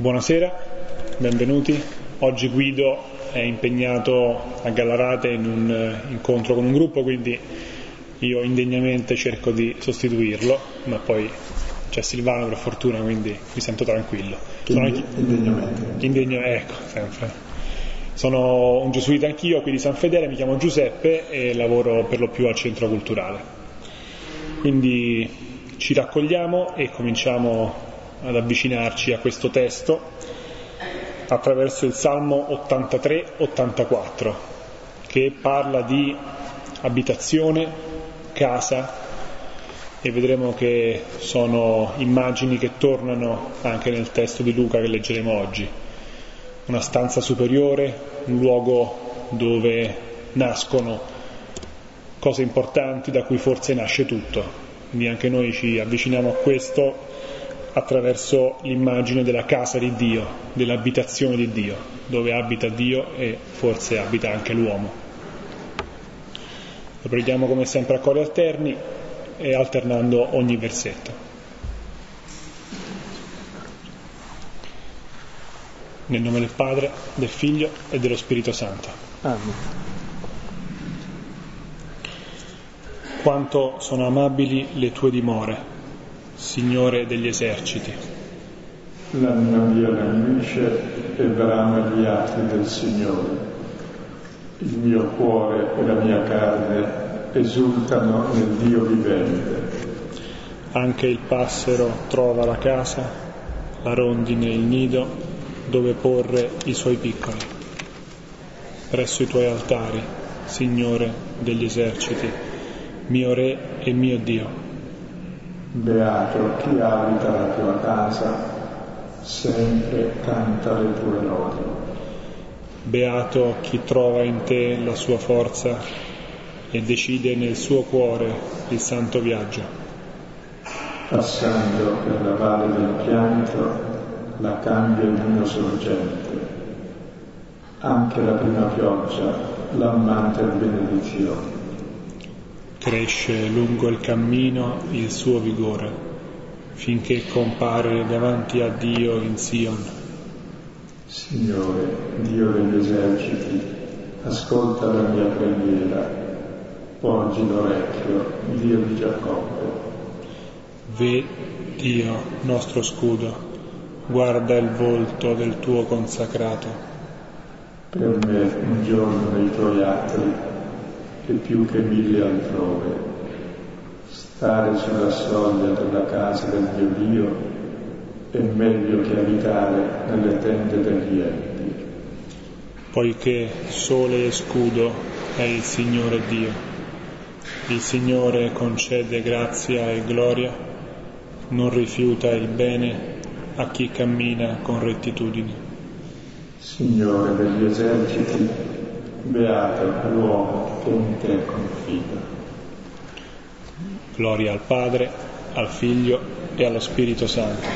Buonasera, benvenuti. Oggi Guido è impegnato a Gallarate in un eh, incontro con un gruppo, quindi io indegnamente cerco di sostituirlo, ma poi c'è Silvano per fortuna, quindi mi sento tranquillo. Sono indegnamente. Indegno, ecco, sempre. Sono un gesuita anch'io, qui di San Fedele, mi chiamo Giuseppe e lavoro per lo più al centro culturale. Quindi ci raccogliamo e cominciamo ad avvicinarci a questo testo attraverso il Salmo 83-84 che parla di abitazione, casa e vedremo che sono immagini che tornano anche nel testo di Luca che leggeremo oggi. Una stanza superiore, un luogo dove nascono cose importanti da cui forse nasce tutto. Quindi anche noi ci avviciniamo a questo attraverso l'immagine della casa di Dio, dell'abitazione di Dio, dove abita Dio e forse abita anche l'uomo. Lo preghiamo come sempre a cori alterni e alternando ogni versetto. Nel nome del Padre, del Figlio e dello Spirito Santo. Amen. Quanto sono amabili le tue dimore, Signore degli eserciti. L'anima mia languisce e brama gli atti del Signore. Il mio cuore e la mia carne esultano nel Dio vivente. Anche il passero trova la casa, la rondine il nido dove porre i suoi piccoli. Presso i tuoi altari, Signore degli eserciti, mio Re e mio Dio. Beato chi abita la tua casa, sempre canta le tue lodi. Beato chi trova in te la sua forza e decide nel suo cuore il santo viaggio. Passando per la valle del pianto, la cambia in una sorgente. Anche la prima pioggia l'ammanta in benedizione. Cresce lungo il cammino il suo vigore, finché compare davanti a Dio in Sion. Signore, Dio degli eserciti, ascolta la mia preghiera, porgi l'orecchio, Dio di Giacobbe. Ve, Dio, nostro scudo, guarda il volto del tuo consacrato. Per me un giorno nei tuoi atti e più che mille altrove. Stare sulla soglia della casa del mio Dio è meglio che abitare nelle tende degli enti. Poiché sole e scudo è il Signore Dio. Il Signore concede grazia e gloria, non rifiuta il bene a chi cammina con rettitudine. Signore degli eserciti, beato l'uomo che in te confida. Gloria al Padre, al Figlio e allo Spirito Santo.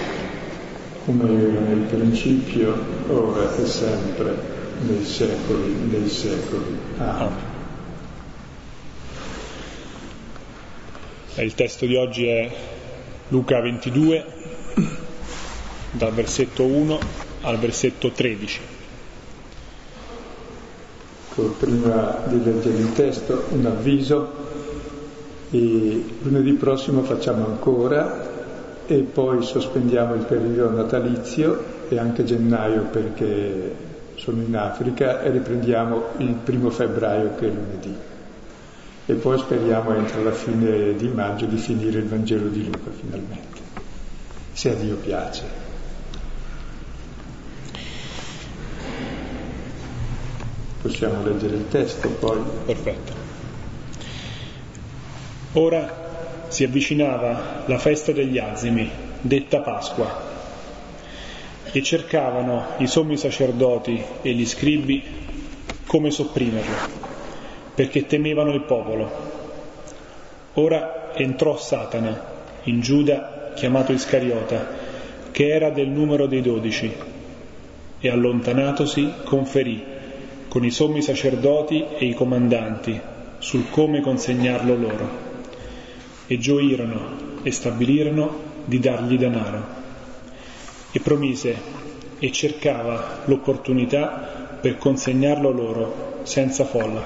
Come era nel principio, ora e sempre, nei secoli dei secoli. Amen. Il testo di oggi è Luca 22, dal versetto 1 al versetto 13. Ecco, prima di leggere il testo un avviso. E lunedì prossimo facciamo ancora e poi sospendiamo il periodo natalizio e anche gennaio perché sono in Africa e riprendiamo il primo febbraio che è lunedì. E poi speriamo entro la fine di maggio di finire il Vangelo di Luca finalmente, se a Dio piace. Possiamo leggere il testo poi. Perfetto. Ora si avvicinava la festa degli azimi, detta Pasqua, e cercavano i sommi sacerdoti e gli scribi come sopprimerlo, perché temevano il popolo. Ora entrò Satana in Giuda, chiamato Iscariota, che era del numero dei dodici, e allontanatosi conferì con i sommi sacerdoti e i comandanti sul come consegnarlo loro. E gioirono e stabilirono di dargli denaro. E promise, e cercava l'opportunità per consegnarlo loro senza folla.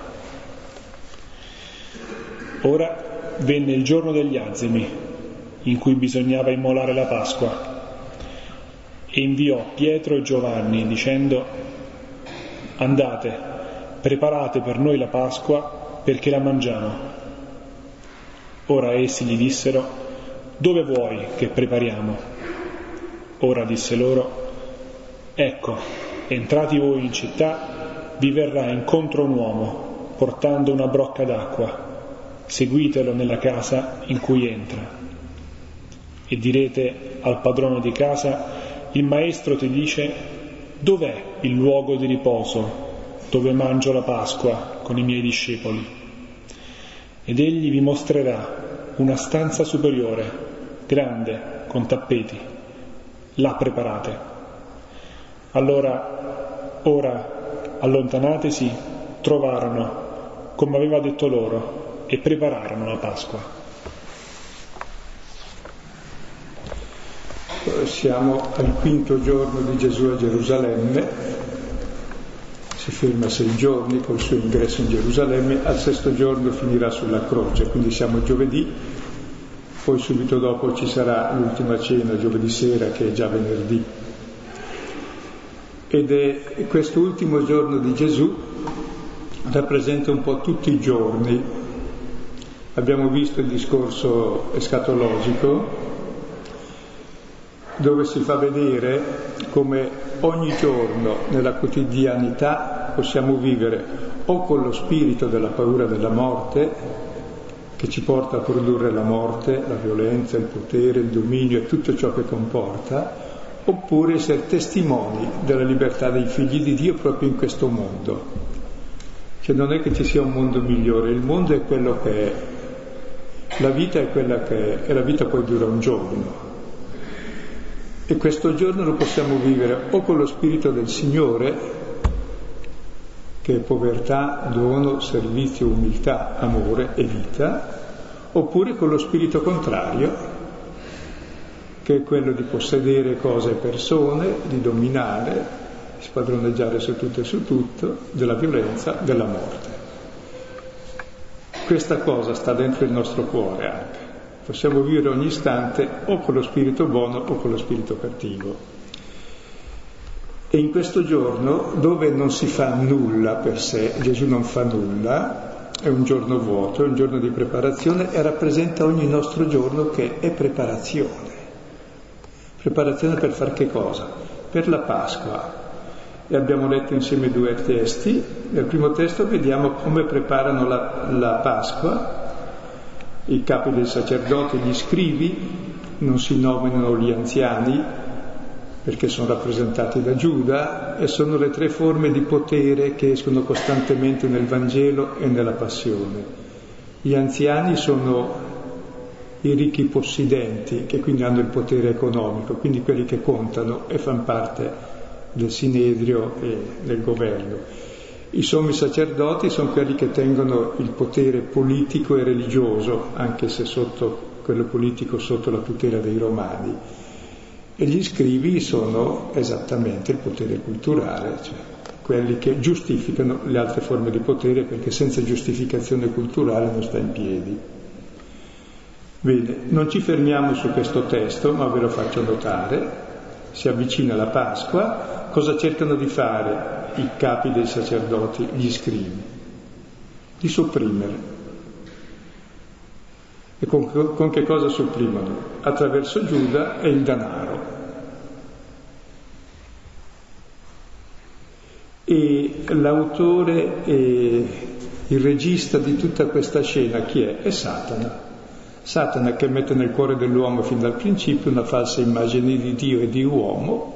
Ora venne il giorno degli azimi, in cui bisognava immolare la Pasqua, e inviò Pietro e Giovanni dicendo, andate, preparate per noi la Pasqua perché la mangiamo. Ora essi gli dissero, dove vuoi che prepariamo? Ora disse loro, Ecco, entrati voi in città, vi verrà incontro un uomo portando una brocca d'acqua. Seguitelo nella casa in cui entra. E direte al padrone di casa, il maestro ti dice, dov'è il luogo di riposo dove mangio la Pasqua con i miei discepoli? Ed egli vi mostrerà una stanza superiore, grande, con tappeti. La preparate. Allora, ora, allontanatesi, trovarono, come aveva detto loro, e prepararono la Pasqua. Siamo al quinto giorno di Gesù a Gerusalemme, si ferma sei giorni col suo ingresso in Gerusalemme, al sesto giorno finirà sulla croce, quindi siamo giovedì, poi subito dopo ci sarà l'ultima cena giovedì sera che è già venerdì. Ed è questo ultimo giorno di Gesù rappresenta un po' tutti i giorni. Abbiamo visto il discorso escatologico dove si fa vedere come ogni giorno nella quotidianità possiamo vivere o con lo spirito della paura della morte che ci porta a produrre la morte, la violenza, il potere, il dominio e tutto ciò che comporta, oppure essere testimoni della libertà dei figli di Dio proprio in questo mondo. Che non è che ci sia un mondo migliore, il mondo è quello che è, la vita è quella che è e la vita poi dura un giorno. E questo giorno lo possiamo vivere o con lo spirito del Signore, che è povertà, dono, servizio, umiltà, amore e vita, oppure con lo spirito contrario, che è quello di possedere cose e persone, di dominare, di spadroneggiare su tutto e su tutto, della violenza, della morte. Questa cosa sta dentro il nostro cuore anche. Possiamo vivere ogni istante o con lo spirito buono o con lo spirito cattivo. E in questo giorno, dove non si fa nulla per sé, Gesù non fa nulla, è un giorno vuoto, è un giorno di preparazione e rappresenta ogni nostro giorno che è preparazione. Preparazione per far che cosa? Per la Pasqua. E abbiamo letto insieme due testi. Nel primo testo vediamo come preparano la, la Pasqua. I capi dei sacerdoti, gli scrivi, non si nominano gli anziani perché sono rappresentati da Giuda e sono le tre forme di potere che escono costantemente nel Vangelo e nella Passione. Gli anziani sono i ricchi possidenti che quindi hanno il potere economico, quindi quelli che contano e fanno parte del sinedrio e del governo. I sommi sacerdoti sono quelli che tengono il potere politico e religioso, anche se sotto quello politico sotto la tutela dei romani. E gli scrivi sono esattamente il potere culturale, cioè quelli che giustificano le altre forme di potere perché senza giustificazione culturale non sta in piedi. Bene, non ci fermiamo su questo testo, ma ve lo faccio notare. Si avvicina la Pasqua, cosa cercano di fare i capi dei sacerdoti, gli scrivi? Di sopprimere. E con, con che cosa sopprimono? Attraverso Giuda e il denaro. E l'autore e il regista di tutta questa scena chi è? È Satana. Satana che mette nel cuore dell'uomo fin dal principio una falsa immagine di Dio e di uomo.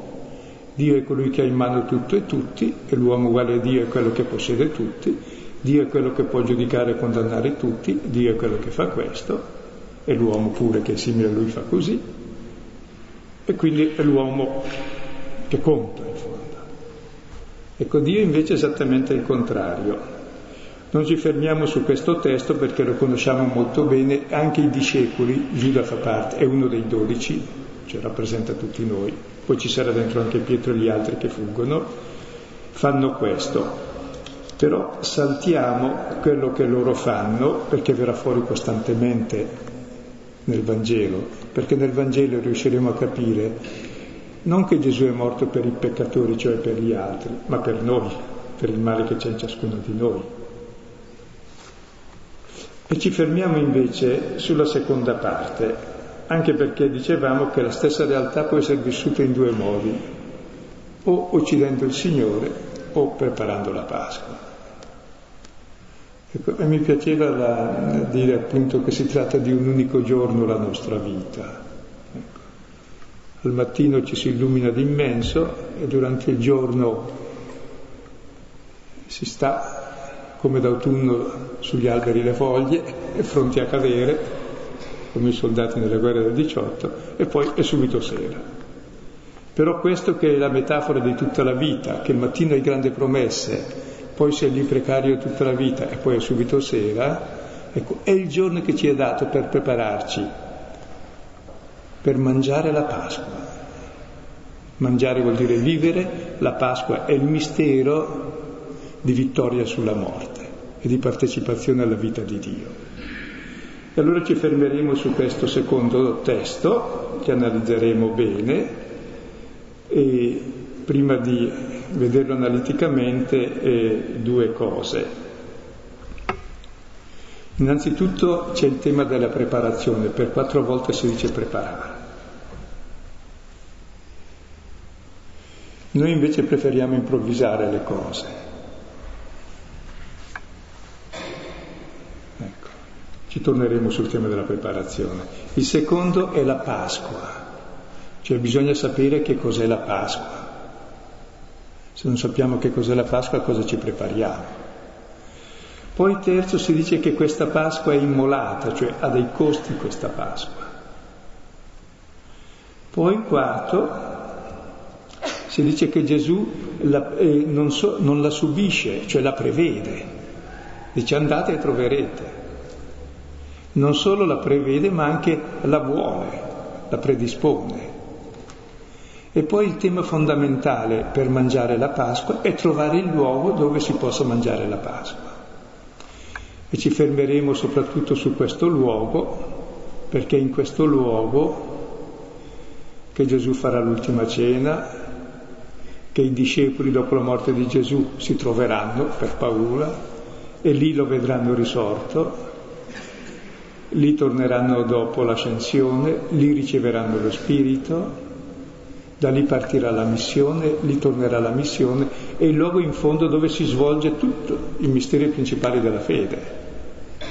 Dio è colui che ha in mano tutto e tutti, e l'uomo uguale a Dio è quello che possiede tutti, Dio è quello che può giudicare e condannare tutti, Dio è quello che fa questo, e l'uomo pure che è simile a lui fa così, e quindi è l'uomo che conta in fondo. Ecco, Dio invece è esattamente il contrario, non ci fermiamo su questo testo perché lo conosciamo molto bene, anche i discepoli, Giuda fa parte, è uno dei dodici, cioè rappresenta tutti noi. Poi ci sarà dentro anche Pietro e gli altri che fuggono, fanno questo. Però saltiamo quello che loro fanno perché verrà fuori costantemente nel Vangelo, perché nel Vangelo riusciremo a capire non che Gesù è morto per i peccatori, cioè per gli altri, ma per noi, per il male che c'è in ciascuno di noi. E ci fermiamo invece sulla seconda parte, anche perché dicevamo che la stessa realtà può essere vissuta in due modi, o uccidendo il Signore o preparando la Pasqua. Ecco, e mi piaceva la, dire appunto che si tratta di un unico giorno la nostra vita. Ecco. Al mattino ci si illumina d'immenso e durante il giorno si sta come d'autunno sugli alberi le foglie e pronti a cadere, come i soldati nelle guerre del 18, e poi è subito sera. Però questo che è la metafora di tutta la vita, che il mattino hai grandi promesse, poi sei lì precario tutta la vita e poi è subito sera, ecco, è il giorno che ci è dato per prepararci, per mangiare la Pasqua. Mangiare vuol dire vivere, la Pasqua è il mistero di vittoria sulla morte e di partecipazione alla vita di Dio. E allora ci fermeremo su questo secondo testo che analizzeremo bene e prima di vederlo analiticamente, eh, due cose. Innanzitutto c'è il tema della preparazione, per quattro volte si dice preparare. Noi invece preferiamo improvvisare le cose. Ci torneremo sul tema della preparazione. Il secondo è la Pasqua, cioè bisogna sapere che cos'è la Pasqua. Se non sappiamo che cos'è la Pasqua, cosa ci prepariamo? Poi terzo si dice che questa Pasqua è immolata, cioè ha dei costi questa Pasqua. Poi quarto si dice che Gesù la, eh, non, so, non la subisce, cioè la prevede. Dice andate e troverete. Non solo la prevede, ma anche la vuole, la predispone. E poi il tema fondamentale per mangiare la Pasqua è trovare il luogo dove si possa mangiare la Pasqua. E ci fermeremo soprattutto su questo luogo, perché è in questo luogo che Gesù farà l'ultima cena, che i discepoli dopo la morte di Gesù si troveranno per paura e lì lo vedranno risorto, lì torneranno dopo l'ascensione, lì riceveranno lo Spirito da lì partirà la missione, lì tornerà la missione, è il luogo in fondo dove si svolge tutto i misteri principali della fede.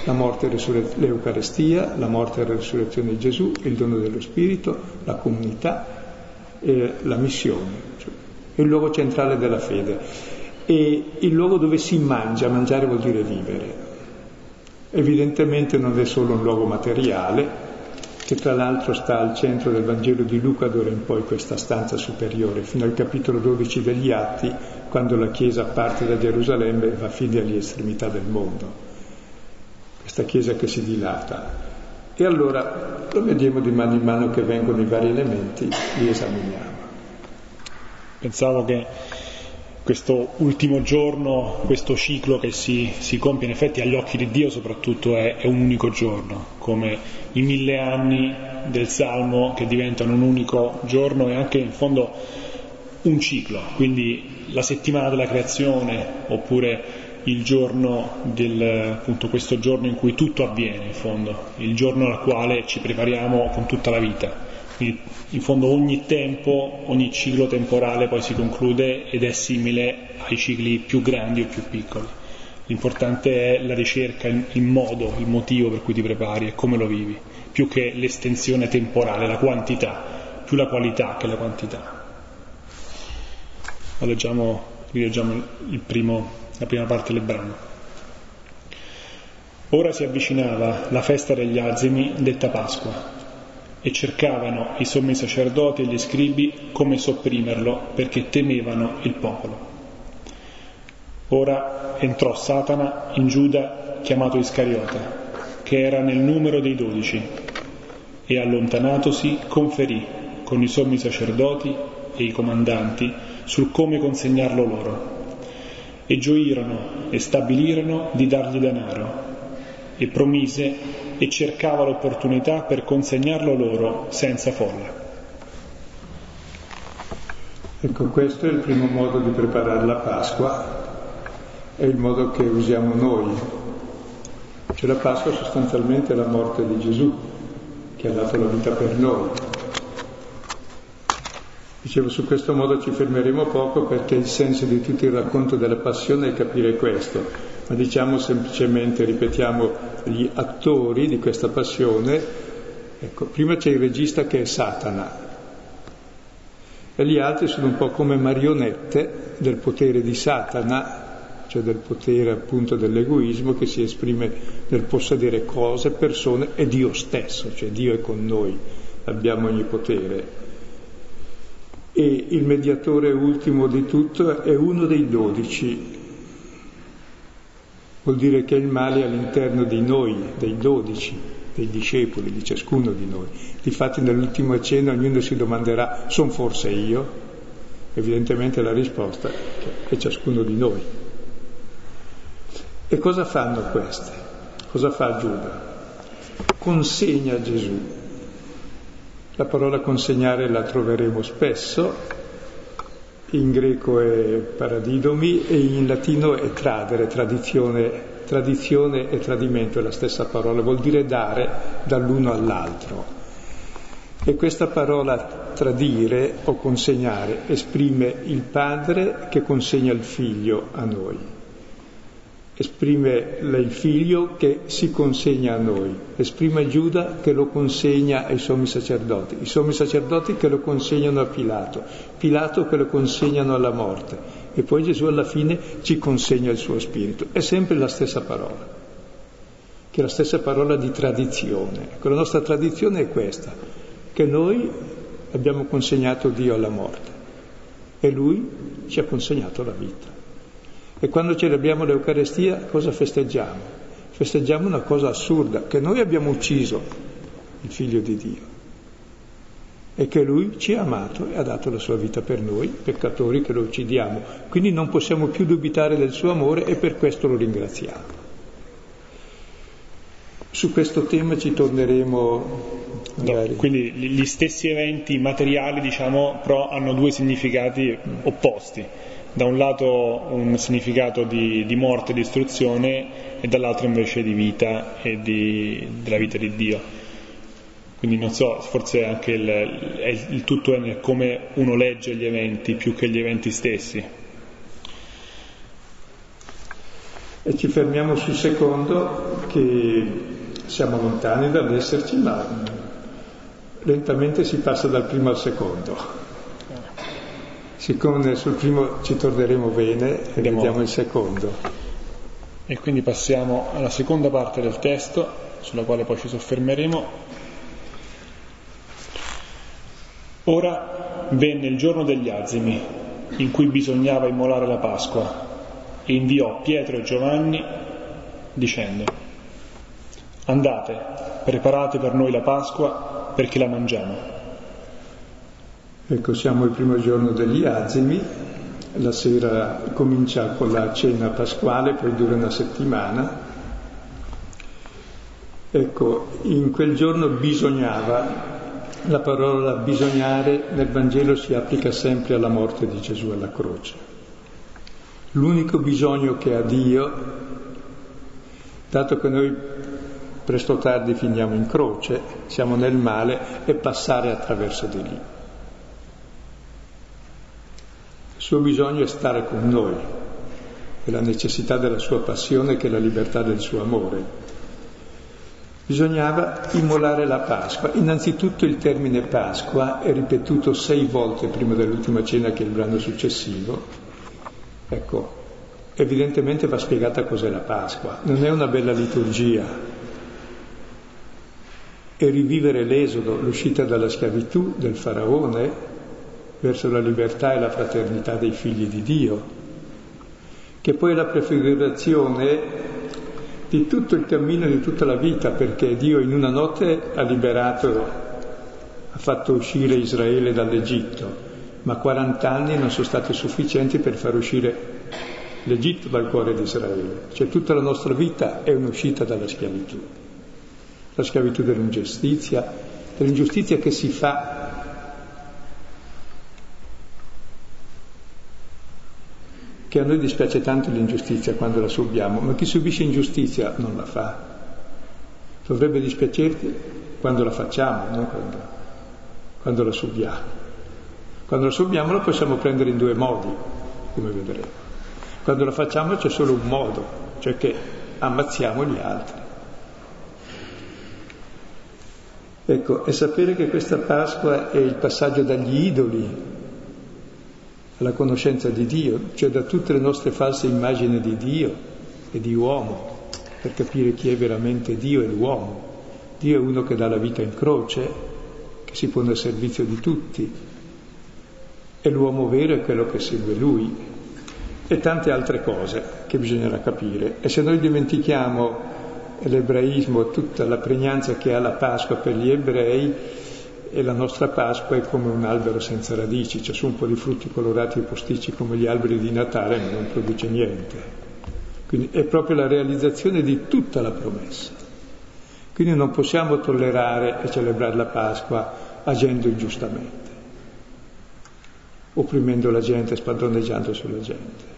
La morte e l'Eucarestia, la morte e la risurrezione di Gesù, il dono dello Spirito, la comunità, eh, la missione. Cioè, è il luogo centrale della fede. E il luogo dove si mangia, mangiare vuol dire vivere. Evidentemente non è solo un luogo materiale, che tra l'altro sta al centro del Vangelo di Luca d'ora in poi questa stanza superiore, fino al capitolo 12 degli Atti, quando la Chiesa parte da Gerusalemme e va fino alle estremità del mondo. Questa Chiesa che si dilata. E allora lo vediamo di mano in mano che vengono i vari elementi, li esaminiamo. Pensavo che questo ultimo giorno, questo ciclo che si, si, compie in effetti agli occhi di Dio soprattutto è, è, un unico giorno, come i mille anni del Salmo che diventano un unico giorno e anche in fondo un ciclo, quindi la settimana della creazione oppure il giorno del, appunto questo giorno in cui tutto avviene in fondo, il giorno al quale ci prepariamo con tutta la vita. Quindi in fondo ogni tempo, ogni ciclo temporale poi si conclude ed è simile ai cicli più grandi o più piccoli. L'importante è la ricerca, il modo, il motivo per cui ti prepari e come lo vivi, più che l'estensione temporale, la quantità, più la qualità che la quantità. Leggiamo, rileggiamo primo, la prima parte del brano. Ora si avvicinava la festa degli azimi, detta Pasqua e cercavano i sommi sacerdoti e gli scribi come sopprimerlo perché temevano il popolo. Ora entrò Satana in Giuda chiamato Iscariota, che era nel numero dei dodici, e allontanatosi conferì con i sommi sacerdoti e i comandanti sul come consegnarlo loro. E gioirono e stabilirono di dargli denaro. E promise e cercava l'opportunità per consegnarlo loro senza folla. Ecco, questo è il primo modo di preparare la Pasqua, è il modo che usiamo noi. Cioè la Pasqua sostanzialmente è la morte di Gesù, che ha dato la vita per noi. Dicevo, su questo modo ci fermeremo poco perché il senso di tutto il racconto della passione è capire questo, ma diciamo semplicemente, ripetiamo, gli attori di questa passione. Ecco, prima c'è il regista che è Satana, e gli altri sono un po' come marionette del potere di Satana, cioè del potere appunto dell'egoismo che si esprime nel possedere cose, persone e Dio stesso, cioè Dio è con noi, abbiamo ogni potere. E il mediatore ultimo di tutto è uno dei dodici, vuol dire che il male è all'interno di noi, dei dodici, dei discepoli, di ciascuno di noi. Difatti nell'ultima cena ognuno si domanderà, sono forse io? Evidentemente la risposta è ciascuno di noi. E cosa fanno queste? Cosa fa Giuda? Consegna Gesù. La parola consegnare la troveremo spesso, in greco è paradidomi e in latino è tradere, tradizione Tradizione e tradimento è la stessa parola, vuol dire dare dall'uno all'altro. E questa parola tradire o consegnare esprime il padre che consegna il figlio a noi, esprime il figlio che si consegna a noi, esprime Giuda che lo consegna ai sommi sacerdoti, i sommi sacerdoti che lo consegnano a Pilato, Pilato che lo consegnano alla morte e poi Gesù alla fine ci consegna il suo spirito. È sempre la stessa parola, che è la stessa parola di tradizione. Ecco, la nostra tradizione è questa, che noi abbiamo consegnato Dio alla morte e Lui ci ha consegnato la vita. E quando celebriamo l'Eucarestia cosa festeggiamo? Festeggiamo una cosa assurda, che noi abbiamo ucciso il Figlio di Dio e che Lui ci ha amato e ha dato la sua vita per noi, peccatori che lo uccidiamo. Quindi non possiamo più dubitare del suo amore e per questo lo ringraziamo. Su questo tema ci torneremo. No, quindi gli stessi eventi materiali, diciamo, però hanno due significati opposti. Da un lato un significato di, di morte e distruzione e dall'altro invece di vita e di, della vita di Dio. Quindi non so, forse anche il, il, il tutto è nel come uno legge gli eventi più che gli eventi stessi. E ci fermiamo sul secondo che siamo lontani dall'esserci, ma lentamente si passa dal primo al secondo. Siccome sul primo ci torneremo bene, vediamo il secondo. E quindi passiamo alla seconda parte del testo, sulla quale poi ci soffermeremo, Ora venne il giorno degli azimi, in cui bisognava immolare la Pasqua, e inviò Pietro e Giovanni dicendo, andate, preparate per noi la Pasqua perché la mangiamo. Ecco, siamo il primo giorno degli azimi, la sera comincia con la cena pasquale, poi dura una settimana. Ecco, in quel giorno bisognava la parola bisognare nel Vangelo si applica sempre alla morte di Gesù alla croce. L'unico bisogno che ha Dio, dato che noi presto o tardi finiamo in croce, siamo nel male, è passare attraverso di lì. Il suo bisogno è stare con noi, è la necessità della sua passione che è la libertà del suo amore. Bisognava immolare la Pasqua. Innanzitutto il termine Pasqua è ripetuto sei volte prima dell'ultima cena che è il brano successivo. Ecco, evidentemente va spiegata cos'è la Pasqua. Non è una bella liturgia. È rivivere l'esodo, l'uscita dalla schiavitù del faraone verso la libertà e la fraternità dei figli di Dio, che poi è la prefigurazione di tutto il cammino di tutta la vita, perché Dio in una notte ha liberato ha fatto uscire Israele dall'Egitto, ma 40 anni non sono stati sufficienti per far uscire l'Egitto dal cuore di Israele. Cioè tutta la nostra vita è un'uscita dalla schiavitù, la schiavitù dell'ingiustizia, dell'ingiustizia che si fa che a noi dispiace tanto l'ingiustizia quando la subiamo, ma chi subisce ingiustizia non la fa. Dovrebbe dispiacerti quando la facciamo, non quando, quando la subiamo. Quando la subiamo la possiamo prendere in due modi, come vedremo. Quando la facciamo c'è solo un modo, cioè che ammazziamo gli altri. Ecco, e sapere che questa Pasqua è il passaggio dagli idoli alla conoscenza di Dio, cioè da tutte le nostre false immagini di Dio e di uomo, per capire chi è veramente Dio e l'uomo. Dio è uno che dà la vita in croce, che si pone al servizio di tutti, e l'uomo vero è quello che segue lui e tante altre cose che bisognerà capire. E se noi dimentichiamo l'ebraismo, tutta la pregnanza che ha la Pasqua per gli ebrei, e la nostra Pasqua è come un albero senza radici, c'è su un po' di frutti colorati e posticci come gli alberi di Natale, ma non produce niente. Quindi è proprio la realizzazione di tutta la promessa. Quindi non possiamo tollerare e celebrare la Pasqua agendo ingiustamente opprimendo la gente, spadroneggiando sulla gente.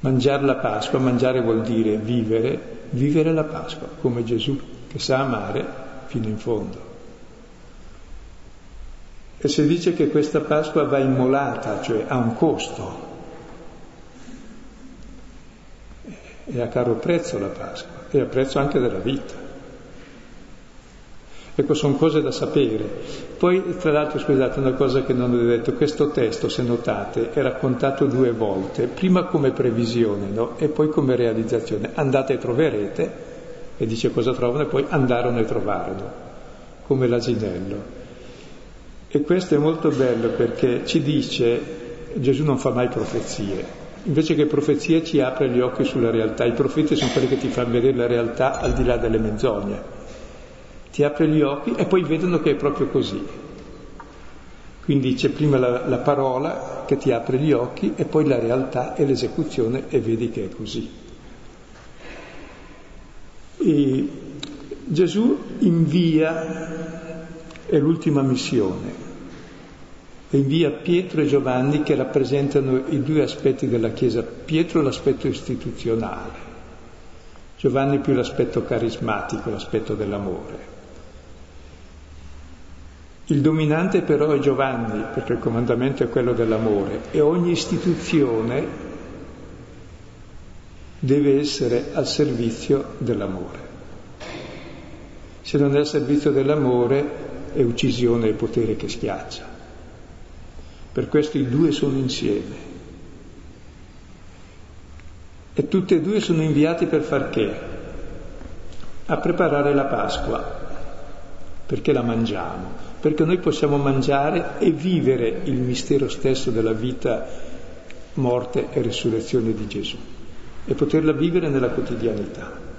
Mangiare la Pasqua, mangiare vuol dire vivere, vivere la Pasqua, come Gesù che sa amare fino in fondo. E si dice che questa Pasqua va immolata, cioè ha un costo. E a caro prezzo la Pasqua, e a prezzo anche della vita. Ecco, sono cose da sapere. Poi, tra l'altro, scusate, una cosa che non ho detto, questo testo, se notate, è raccontato due volte, prima come previsione no? e poi come realizzazione. Andate e troverete, e dice cosa trovano, e poi andarono e trovarono, come l'asinello. E questo è molto bello perché ci dice, Gesù non fa mai profezie, invece che profezie ci apre gli occhi sulla realtà, i profeti sono quelli che ti fanno vedere la realtà al di là delle menzogne ti apre gli occhi e poi vedono che è proprio così. Quindi c'è prima la, la, parola che ti apre gli occhi e poi la realtà e l'esecuzione e vedi che è così. E Gesù invia, è l'ultima missione, invia Pietro e Giovanni che rappresentano i due aspetti della Chiesa. Pietro l'aspetto istituzionale, Giovanni più l'aspetto carismatico, l'aspetto dell'amore. Il dominante però è Giovanni, perché il comandamento è quello dell'amore e ogni istituzione deve essere al servizio dell'amore. Se non è al servizio dell'amore è uccisione e potere che schiaccia. Per questo i due sono insieme. E tutti e due sono inviati per far che? A preparare la Pasqua, perché la mangiamo, perché noi possiamo mangiare e vivere il mistero stesso della vita, morte e risurrezione di Gesù e poterla vivere nella quotidianità.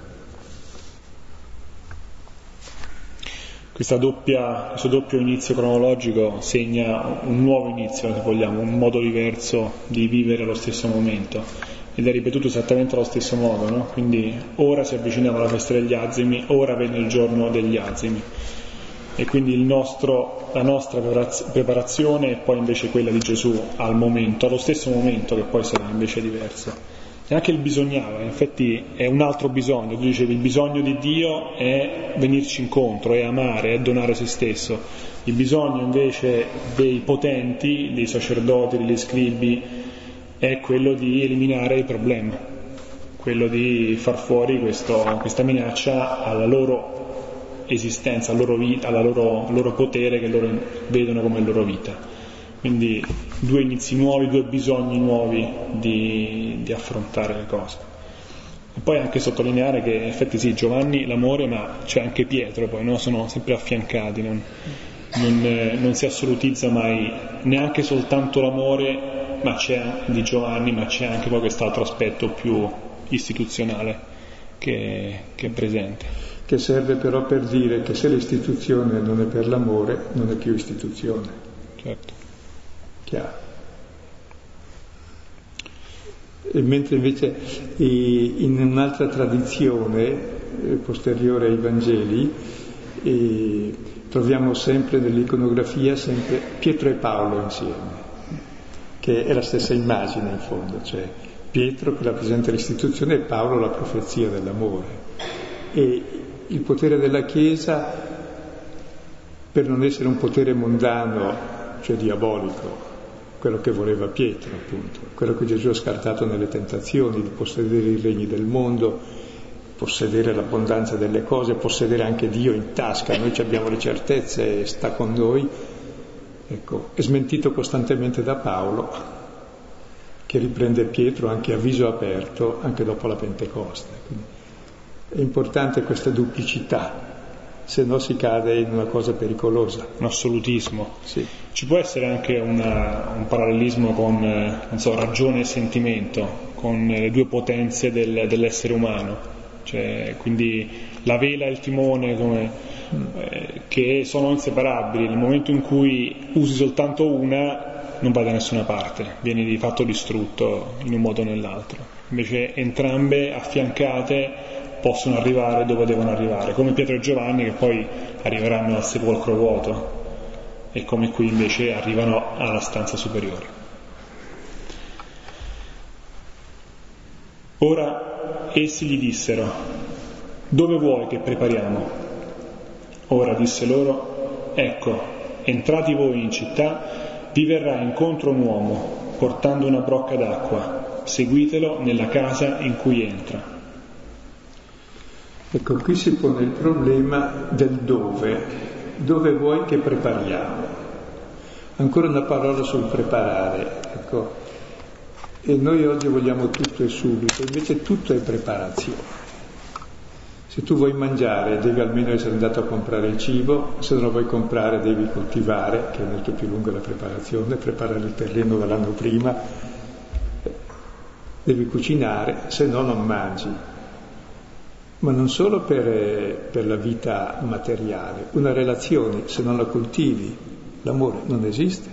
Doppia, questo doppio inizio cronologico segna un nuovo inizio, se vogliamo, un modo diverso di vivere lo stesso momento ed è ripetuto esattamente allo stesso modo, no? quindi ora si avvicinava la festa degli azimi, ora venne il giorno degli azimi e quindi nostro, la nostra preparazione è poi invece quella di Gesù al momento, allo stesso momento che poi sarà invece diverso. Anche il bisognava, in effetti è un altro bisogno, tu dicevi il bisogno di Dio è venirci incontro, è amare, è donare se stesso, il bisogno invece dei potenti, dei sacerdoti, degli scribi, è quello di eliminare il problema, quello di far fuori questo, questa minaccia alla loro esistenza, alla loro, vita, alla loro, loro potere che loro vedono come loro vita. Quindi due inizi nuovi, due bisogni nuovi di, di affrontare le cose. E poi anche sottolineare che in effetti sì, Giovanni l'amore, ma c'è anche Pietro, poi no? sono sempre affiancati, non, non, eh, non, si assolutizza mai neanche soltanto l'amore ma di Giovanni, ma c'è anche poi quest'altro aspetto più istituzionale che, che è presente. che serve però per dire che se l'istituzione non è per l'amore, non è più istituzione. Certo. Chiaro. E mentre invece in un'altra tradizione eh, posteriore ai Vangeli troviamo sempre nell'iconografia sempre Pietro e Paolo insieme, che è la stessa immagine in fondo, cioè Pietro che rappresenta l'istituzione e Paolo la profezia dell'amore. E il potere della Chiesa, per non essere un potere mondano, cioè diabolico, quello che voleva Pietro, appunto, quello che Gesù ha scartato nelle tentazioni, di possedere i regni del mondo, possedere l'abbondanza delle cose, possedere anche Dio in tasca, noi abbiamo le certezze e sta con noi, ecco, è smentito costantemente da Paolo, che riprende Pietro anche a viso aperto, anche dopo la Pentecoste. Quindi è importante questa duplicità, se no si cade in una cosa pericolosa. Un assolutismo. Sì. Ci può essere anche una, un parallelismo con eh, so, ragione e sentimento, con le due potenze del, dell'essere umano. Cioè, quindi la vela e il timone come, eh, che sono inseparabili, nel momento in cui usi soltanto una non vai da nessuna parte, vieni di fatto distrutto in un modo o nell'altro. Invece entrambe affiancate possono arrivare dove devono arrivare, come Pietro e Giovanni che poi arriveranno al sepolcro vuoto e come qui invece arrivano alla stanza superiore. Ora essi gli dissero, dove vuoi che prepariamo? Ora disse loro, ecco, entrati voi in città, vi verrà incontro un uomo portando una brocca d'acqua, seguitelo nella casa in cui entra. Ecco, qui si pone il problema del dove, dove vuoi che prepariamo. Ancora una parola sul preparare, ecco. E noi oggi vogliamo tutto e subito, invece tutto è preparazione. Se tu vuoi mangiare devi almeno essere andato a comprare il cibo, se non lo vuoi comprare devi coltivare, che è molto più lunga la preparazione, preparare il terreno dall'anno prima, devi cucinare, se no non mangi ma non solo per, per, la vita materiale, una relazione, se non la coltivi, l'amore non esiste,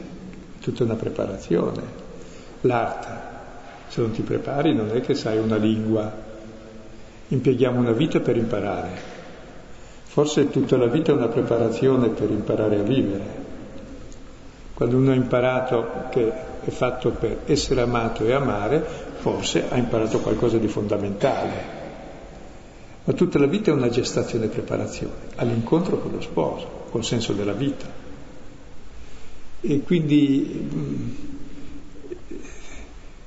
è tutta una preparazione. L'arte, se non ti prepari non è che sai una lingua, impieghiamo una vita per imparare. Forse tutta la vita è una preparazione per imparare a vivere. Quando uno ha imparato che è fatto per essere amato e amare, forse ha imparato qualcosa di fondamentale ma tutta la vita è una gestazione e preparazione all'incontro con lo sposo, col senso della vita. E quindi mm,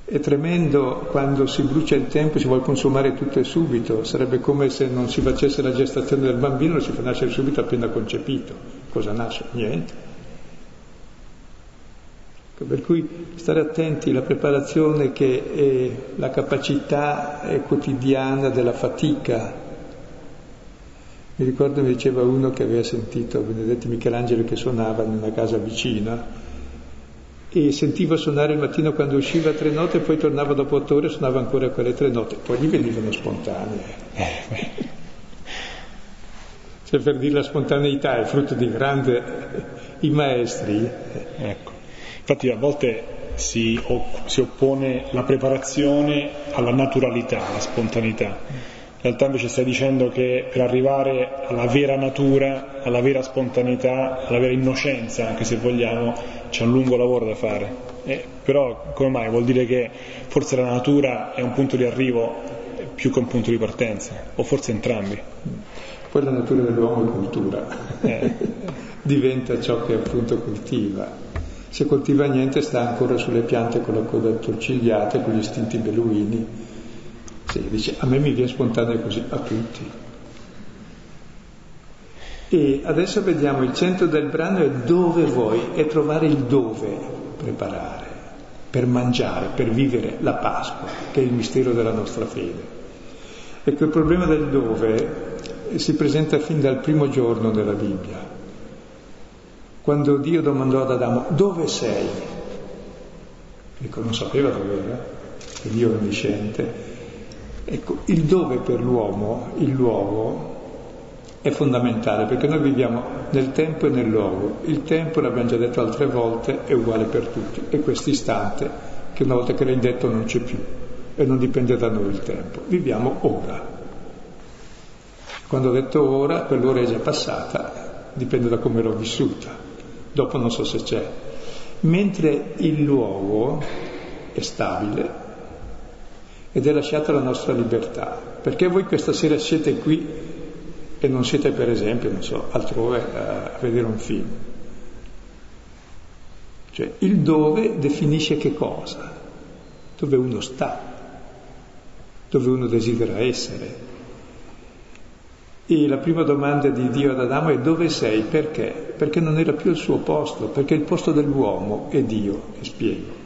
è tremendo quando si brucia il tempo, si vuole consumare tutto e subito, sarebbe come se non si facesse la gestazione del bambino, lo si fa nascere subito appena concepito. Cosa nasce? Niente. Per cui stare attenti alla preparazione che è la capacità quotidiana della fatica, mi ricordo mi diceva uno che aveva sentito Benedetto Michelangelo che suonava in una casa vicina e sentiva suonare il mattino quando usciva tre note e poi tornava dopo otto ore e suonava ancora quelle tre note, poi gli venivano spontanee. cioè per dire la spontaneità è frutto di grande i maestri. Ecco. Infatti a volte si, si oppone la preparazione alla naturalità, alla spontaneità realtà invece stai dicendo che per arrivare alla vera natura, alla vera spontaneità, alla vera innocenza, anche se vogliamo, c'è un lungo lavoro da fare. Eh, però come mai? Vuol dire che forse la natura è un punto di arrivo più che un punto di partenza, o forse entrambi. Poi la natura dell'uomo è cultura, eh. diventa ciò che appunto coltiva. Se coltiva niente sta ancora sulle piante con la coda attorcigliata, con gli istinti beluini sì, dice, a me mi viene spontaneo così, a tutti. E adesso vediamo il centro del brano è dove vuoi, è trovare il dove preparare, per mangiare, per vivere la Pasqua, che è il mistero della nostra fede. Ecco, il problema del dove si presenta fin dal primo giorno della Bibbia. Quando Dio domandò ad Adamo, dove sei? Ecco, non sapeva dove era, che Dio è onnisciente, Ecco, il dove per l'uomo, il luogo, è fondamentale perché noi viviamo nel tempo e nel luogo. Il tempo, l'abbiamo già detto altre volte, è uguale per tutti. E questo istante, che una volta che l'hai detto non c'è più e non dipende da noi il tempo. Viviamo ora. Quando ho detto ora, quell'ora è già passata, dipende da come l'ho vissuta. Dopo non so se c'è. Mentre il luogo è stabile ed è lasciata la nostra libertà. Perché voi questa sera siete qui e non siete per esempio, non so, altrove a vedere un film. Cioè il dove definisce che cosa? Dove uno sta, dove uno desidera essere. E la prima domanda di Dio ad Adamo è dove sei? Perché? Perché non era più il suo posto, perché il posto dell'uomo è Dio, e spiego.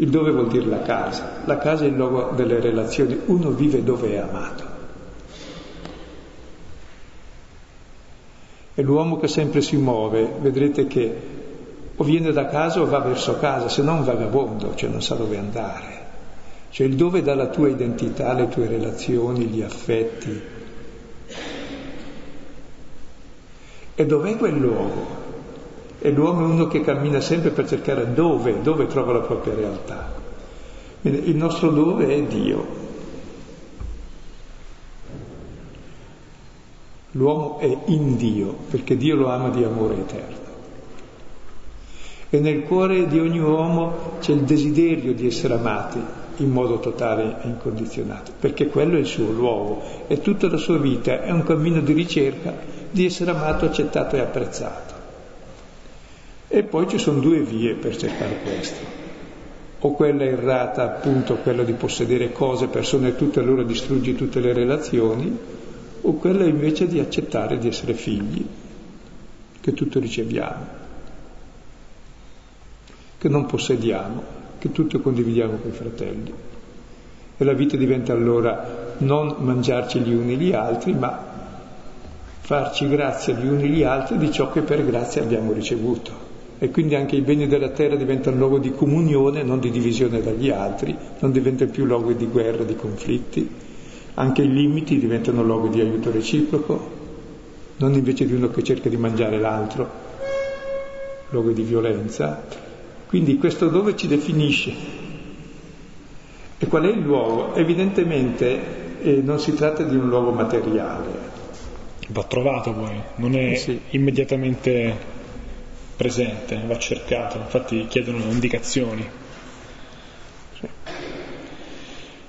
Il dove vuol dire la casa, la casa è il luogo delle relazioni, uno vive dove è amato. È l'uomo che sempre si muove, vedrete che o viene da casa o va verso casa, se no un vagabondo, cioè non sa dove andare. Cioè il dove dà la tua identità, le tue relazioni, gli affetti. E dov'è quel luogo? E l'uomo è uno che cammina sempre per cercare dove, dove trova la propria realtà. Il nostro dove è Dio, L'uomo è in Dio perché Dio lo ama di amore eterno. E nel cuore di ogni uomo c'è il desiderio di essere amati in modo totale e incondizionato, perché quello è il suo luogo e tutta la sua vita è un cammino di ricerca di essere amato, accettato e apprezzato. E poi ci sono due vie per cercare questo. O quella errata, appunto, quella di possedere cose, persone e tutte, allora distruggi tutte le relazioni, o quella invece di accettare di essere figli, che tutto riceviamo, che non possediamo, che tutto condividiamo con i fratelli. E la vita diventa allora non mangiarci gli uni gli altri, ma farci grazia gli uni gli altri di ciò che per grazia abbiamo ricevuto. E quindi anche i beni della terra diventano luogo di comunione, non di divisione dagli altri, non diventano più luogo di guerra, di conflitti, anche i limiti diventano luogo di aiuto reciproco, non invece di uno che cerca di mangiare l'altro, luogo di violenza. Quindi questo dove ci definisce. E qual è il luogo? Evidentemente eh, non si tratta di un luogo materiale. Va trovato poi, non è sì. immediatamente presente, va cercato, infatti chiedono indicazioni.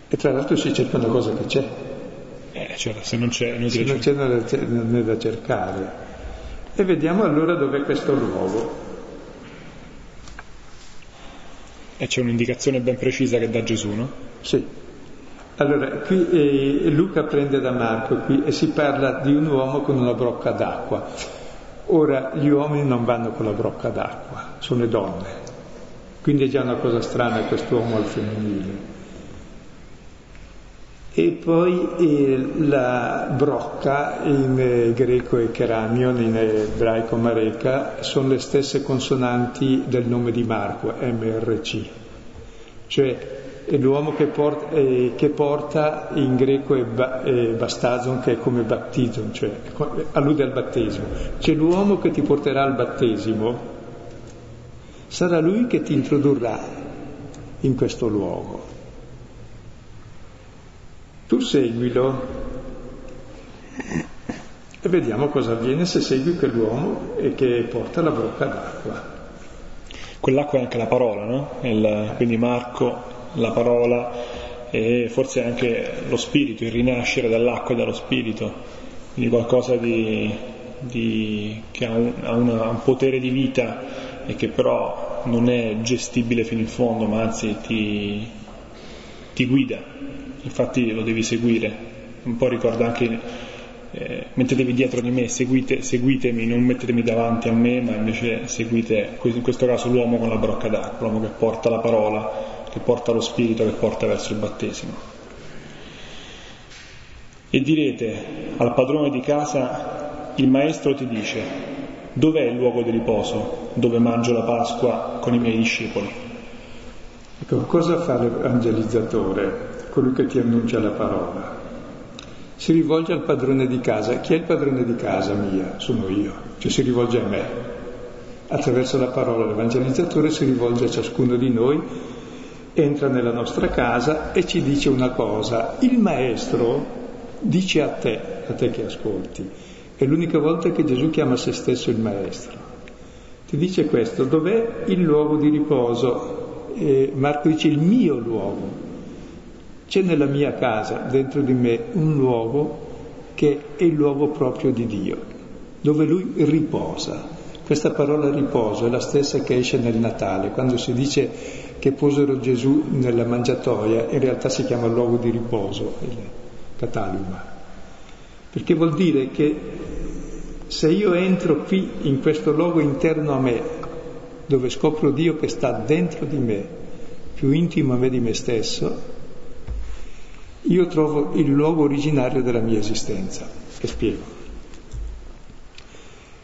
E tra l'altro si cerca una cosa che c'è. Eh, cioè, se non c'è, non se non c'è non è da cercare. E vediamo allora dov'è questo luogo. E c'è un'indicazione ben precisa che dà Gesù, no? Sì. Allora, qui eh, Luca prende da Marco qui e si parla di un uomo con una brocca d'acqua. Ora, gli uomini non vanno con la brocca d'acqua, sono le donne. Quindi è già una cosa strana quest'uomo al femminile. E poi eh, la brocca in eh, greco e keramion, in ebraico mareca, sono le stesse consonanti del nome di Marco, MRC. Cioè è l'uomo che porta, eh, che porta in greco è, ba, è bastazon, che è come battizon, cioè allude al battesimo. Cioè l'uomo che ti porterà al battesimo sarà lui che ti introdurrà in questo luogo. Tu seguilo e vediamo cosa avviene se segui quell'uomo e che porta la brocca d'acqua. Quell'acqua è anche la parola, no? Il, quindi Marco, la parola e forse anche lo spirito, il rinascere dall'acqua e dallo spirito, quindi qualcosa di, di, che ha un, ha, una, un potere di vita e che però non è gestibile fino in fondo, ma anzi ti, ti guida infatti lo devi seguire. Un po' ricorda anche, eh, mettetevi dietro di me, seguite, seguitemi, non mettetemi davanti a me, ma invece seguite, in questo caso l'uomo con la brocca d'acqua, l'uomo che porta la parola, che porta lo spirito, che porta verso il battesimo. E direte al padrone di casa, il maestro ti dice, dov'è il luogo di riposo dove mangio la Pasqua con i miei discepoli? Ecco, cosa fa l'evangelizzatore? colui che ti annuncia la parola. si rivolge al padrone di casa. Chi è il padrone di casa mia? Sono io, cioè si rivolge a me. Attraverso la parola l'evangelizzatore si rivolge a ciascuno di noi, entra nella nostra casa e ci dice una cosa. Il maestro dice a te, a te che ascolti, è l'unica volta che Gesù chiama se stesso il maestro. Ti dice questo, dov'è il luogo di riposo? E Marco dice il mio luogo. C'è nella mia casa, dentro di me, un luogo che è il luogo proprio di Dio, dove Lui riposa. Questa parola riposo è la stessa che esce nel Natale, quando si dice che posero Gesù nella mangiatoia, in realtà si chiama luogo di riposo, il cataliuma. Perché vuol dire che se io entro qui in questo luogo interno a me, dove scopro Dio che sta dentro di me, più intimo a me di me stesso, io trovo il luogo originario della mia esistenza. E spiego.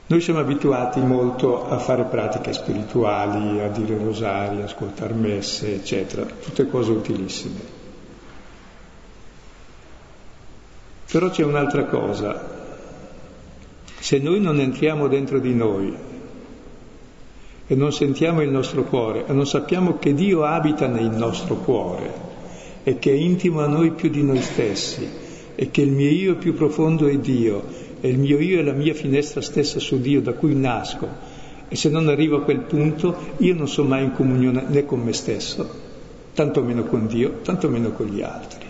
Noi siamo abituati molto a fare pratiche spirituali, a dire rosari, ascoltare messe, eccetera, tutte cose utilissime. Però c'è un'altra cosa. Se noi non entriamo dentro di noi e non sentiamo il nostro cuore e non sappiamo che Dio abita nel nostro cuore, e che è intimo a noi più di noi stessi e che il mio io più profondo è Dio e il mio io è la mia finestra stessa su Dio da cui nasco e se non arrivo a quel punto io non sono mai in comunione né con me stesso, tanto meno con Dio, tanto meno con gli altri.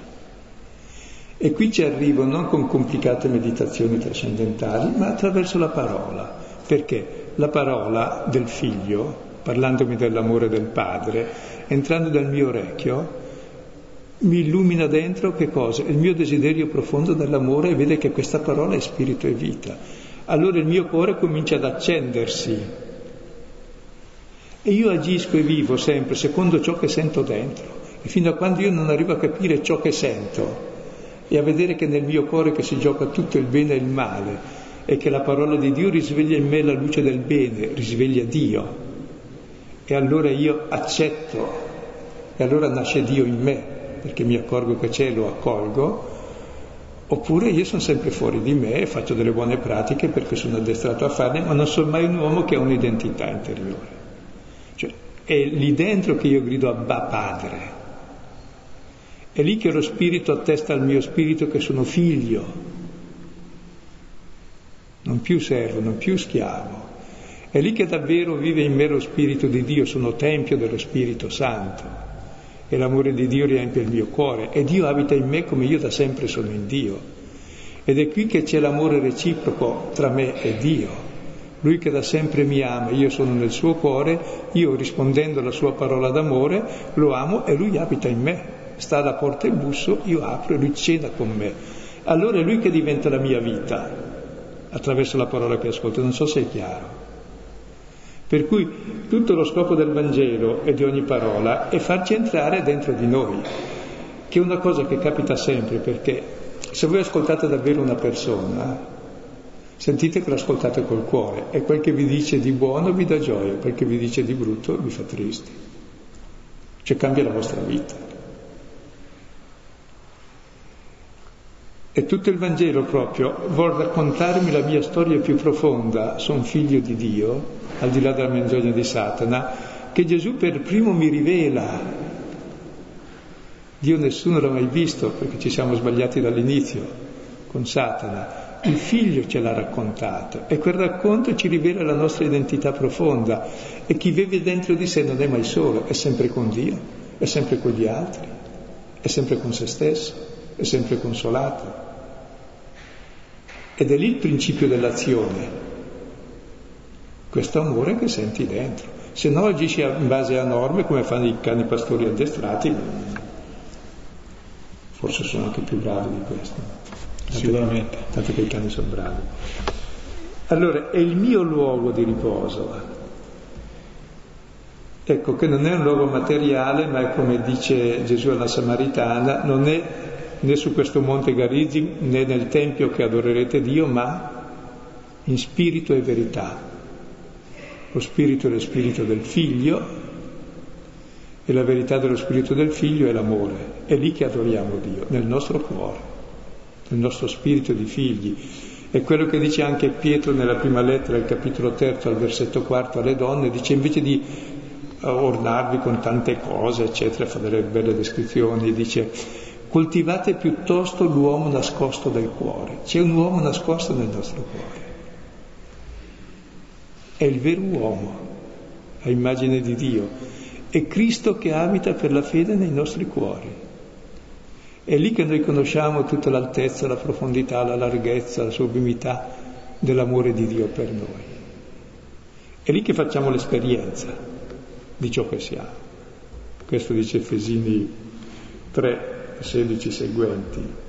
E qui ci arrivo non con complicate meditazioni trascendentali, ma attraverso la parola, perché la parola del figlio, parlandomi dell'amore del padre, entrando dal mio orecchio, mi illumina dentro che cosa? Il mio desiderio profondo dell'amore e vede che questa parola è spirito e vita. Allora il mio cuore comincia ad accendersi. E io agisco e vivo sempre secondo ciò che sento dentro. E fino a quando io non arrivo a capire ciò che sento e a vedere che nel mio cuore che si gioca tutto il bene e il male e che la parola di Dio risveglia in me la luce del bene, risveglia Dio. E allora io accetto e allora nasce Dio in me perché mi accorgo che c'è e lo accolgo, oppure io sono sempre fuori di me e faccio delle buone pratiche perché sono addestrato a farle, ma non sono mai un uomo che ha un'identità interiore. Cioè, è lì dentro che io grido Abba Padre. È lì che lo spirito attesta al mio spirito che sono figlio, non più servo, non più schiavo. È lì che davvero vive in me lo Spirito di Dio, sono tempio dello Spirito Santo e l'amore di Dio riempie il mio cuore e Dio abita in me come io da sempre sono in Dio. Ed è qui che c'è l'amore reciproco tra me e Dio. Lui che da sempre mi ama, io sono nel suo cuore, io rispondendo alla sua parola d'amore lo amo e lui abita in me. Sta alla porta il busso, io apro e lui cena con me. Allora è lui che diventa la mia vita attraverso la parola che ascolto. Non so se è chiaro. Per cui tutto lo scopo del Vangelo e di ogni parola è farci entrare dentro di noi, che è una cosa che capita sempre perché se voi ascoltate davvero una persona, sentite che l'ascoltate col cuore e quel che vi dice di buono vi dà gioia, quel che vi dice di brutto vi fa tristi. Cioè cambia la vostra vita. E tutto il Vangelo proprio vuol raccontarmi la mia storia più profonda, sono figlio di Dio, al di là della menzogna di Satana, che Gesù per primo mi rivela. Dio nessuno l'ha mai visto perché ci siamo sbagliati dall'inizio con Satana. Il figlio ce l'ha raccontato e quel racconto ci rivela la nostra identità profonda e chi vive dentro di sé non è mai solo, è sempre con Dio, è sempre con gli altri, è sempre con se stesso, è sempre consolato. Ed è lì il principio dell'azione, questo amore che senti dentro. Se no agisci in base a norme come fanno i cani pastori addestrati, forse sono anche più bravi di questo. Sicuramente. Tanto che i cani sono bravi. Allora, è il mio luogo di riposo. Ecco che non è un luogo materiale, ma è come dice Gesù alla Samaritana, non è né su questo monte Garizim né nel Tempio che adorerete Dio, ma in spirito e verità. Lo spirito è lo spirito del figlio e la verità dello spirito del figlio è l'amore. È lì che adoriamo Dio, nel nostro cuore. nel nostro spirito di figli. È quello che dice anche Pietro nella prima lettera, il capitolo terzo, al versetto quarto alle donne, dice invece di ornarvi con tante cose, eccetera, fa delle belle descrizioni, dice coltivate piuttosto l'uomo nascosto del cuore. C'è un uomo nascosto nel nostro cuore. È il vero uomo, a immagine di Dio. È Cristo che abita per la fede nei nostri cuori. È lì che noi conosciamo tutta l'altezza, la profondità, la larghezza, la sublimità dell'amore di Dio per noi. È lì che facciamo l'esperienza di ciò che siamo. Questo dice Efesini 3, 16 seguenti.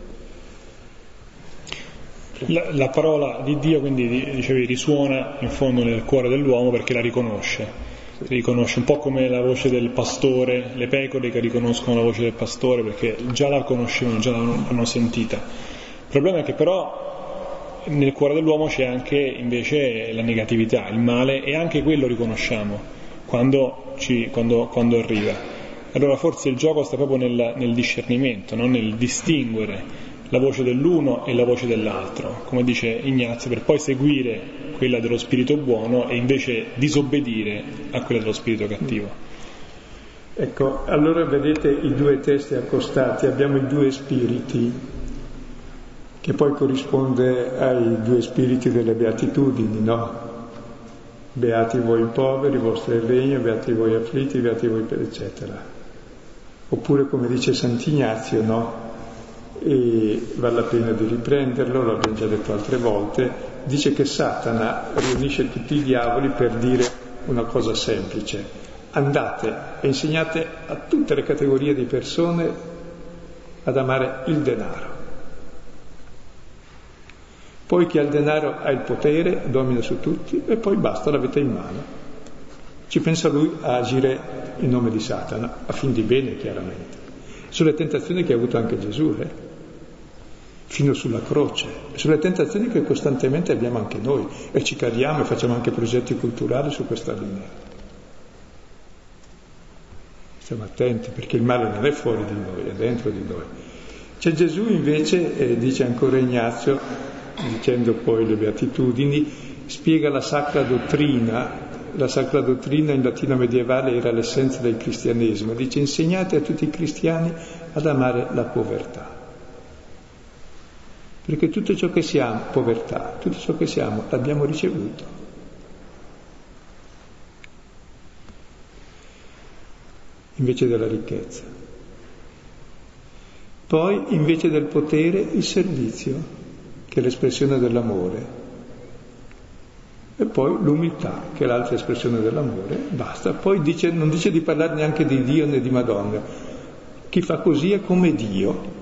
La, la, parola di Dio quindi dicevi risuona in fondo nel cuore dell'uomo perché la riconosce riconosce un po' come la voce del pastore, le pecore che riconoscono la voce del pastore perché già la conoscevano, già l'hanno sentita. Il problema è che però nel cuore dell'uomo c'è anche invece la negatività, il male e anche quello riconosciamo quando, ci, quando, quando arriva. Allora forse il gioco sta proprio nel, nel discernimento, no? nel distinguere la voce dell'uno e la voce dell'altro, come dice Ignazio, per poi seguire quella dello spirito buono e invece disobbedire a quella dello spirito cattivo. Ecco, allora vedete i due testi accostati, abbiamo i due spiriti, che poi corrisponde ai due spiriti delle beatitudini, no? Beati voi poveri, vostro è il regno, beati voi afflitti, beati voi eccetera. Oppure come dice Sant'Ignazio, no? E vale la pena di riprenderlo, l'abbiamo già detto altre volte, dice che Satana riunisce tutti i diavoli per dire una cosa semplice, andate e insegnate a tutte le categorie di persone ad amare il denaro. Poi chi ha il denaro ha il potere, domina su tutti e poi basta, l'avete in mano. Ci pensa lui a agire in nome di Satana, a fin di bene chiaramente. Sulle tentazioni che ha avuto anche Gesù, eh? Fino sulla croce, sulle tentazioni che costantemente abbiamo anche noi e ci cadiamo e facciamo anche progetti culturali su questa linea. Stiamo attenti perché il male non è fuori di noi, è dentro di noi. C'è Gesù invece, eh, dice ancora Ignazio, dicendo poi le beatitudini, spiega la sacra dottrina, la sacra dottrina in latino medievale era l'essenza del cristianesimo, dice insegnate a tutti i cristiani ad amare la povertà perché tutto ciò che siamo, povertà, tutto ciò che siamo l'abbiamo ricevuto. Invece della ricchezza. Poi, invece del potere, il servizio, che è l'espressione dell'amore. E poi l'umiltà, che è l'altra espressione dell'amore. Basta. Poi dice, non dice di parlare neanche di Dio né di Madonna. Chi fa così è come Dio,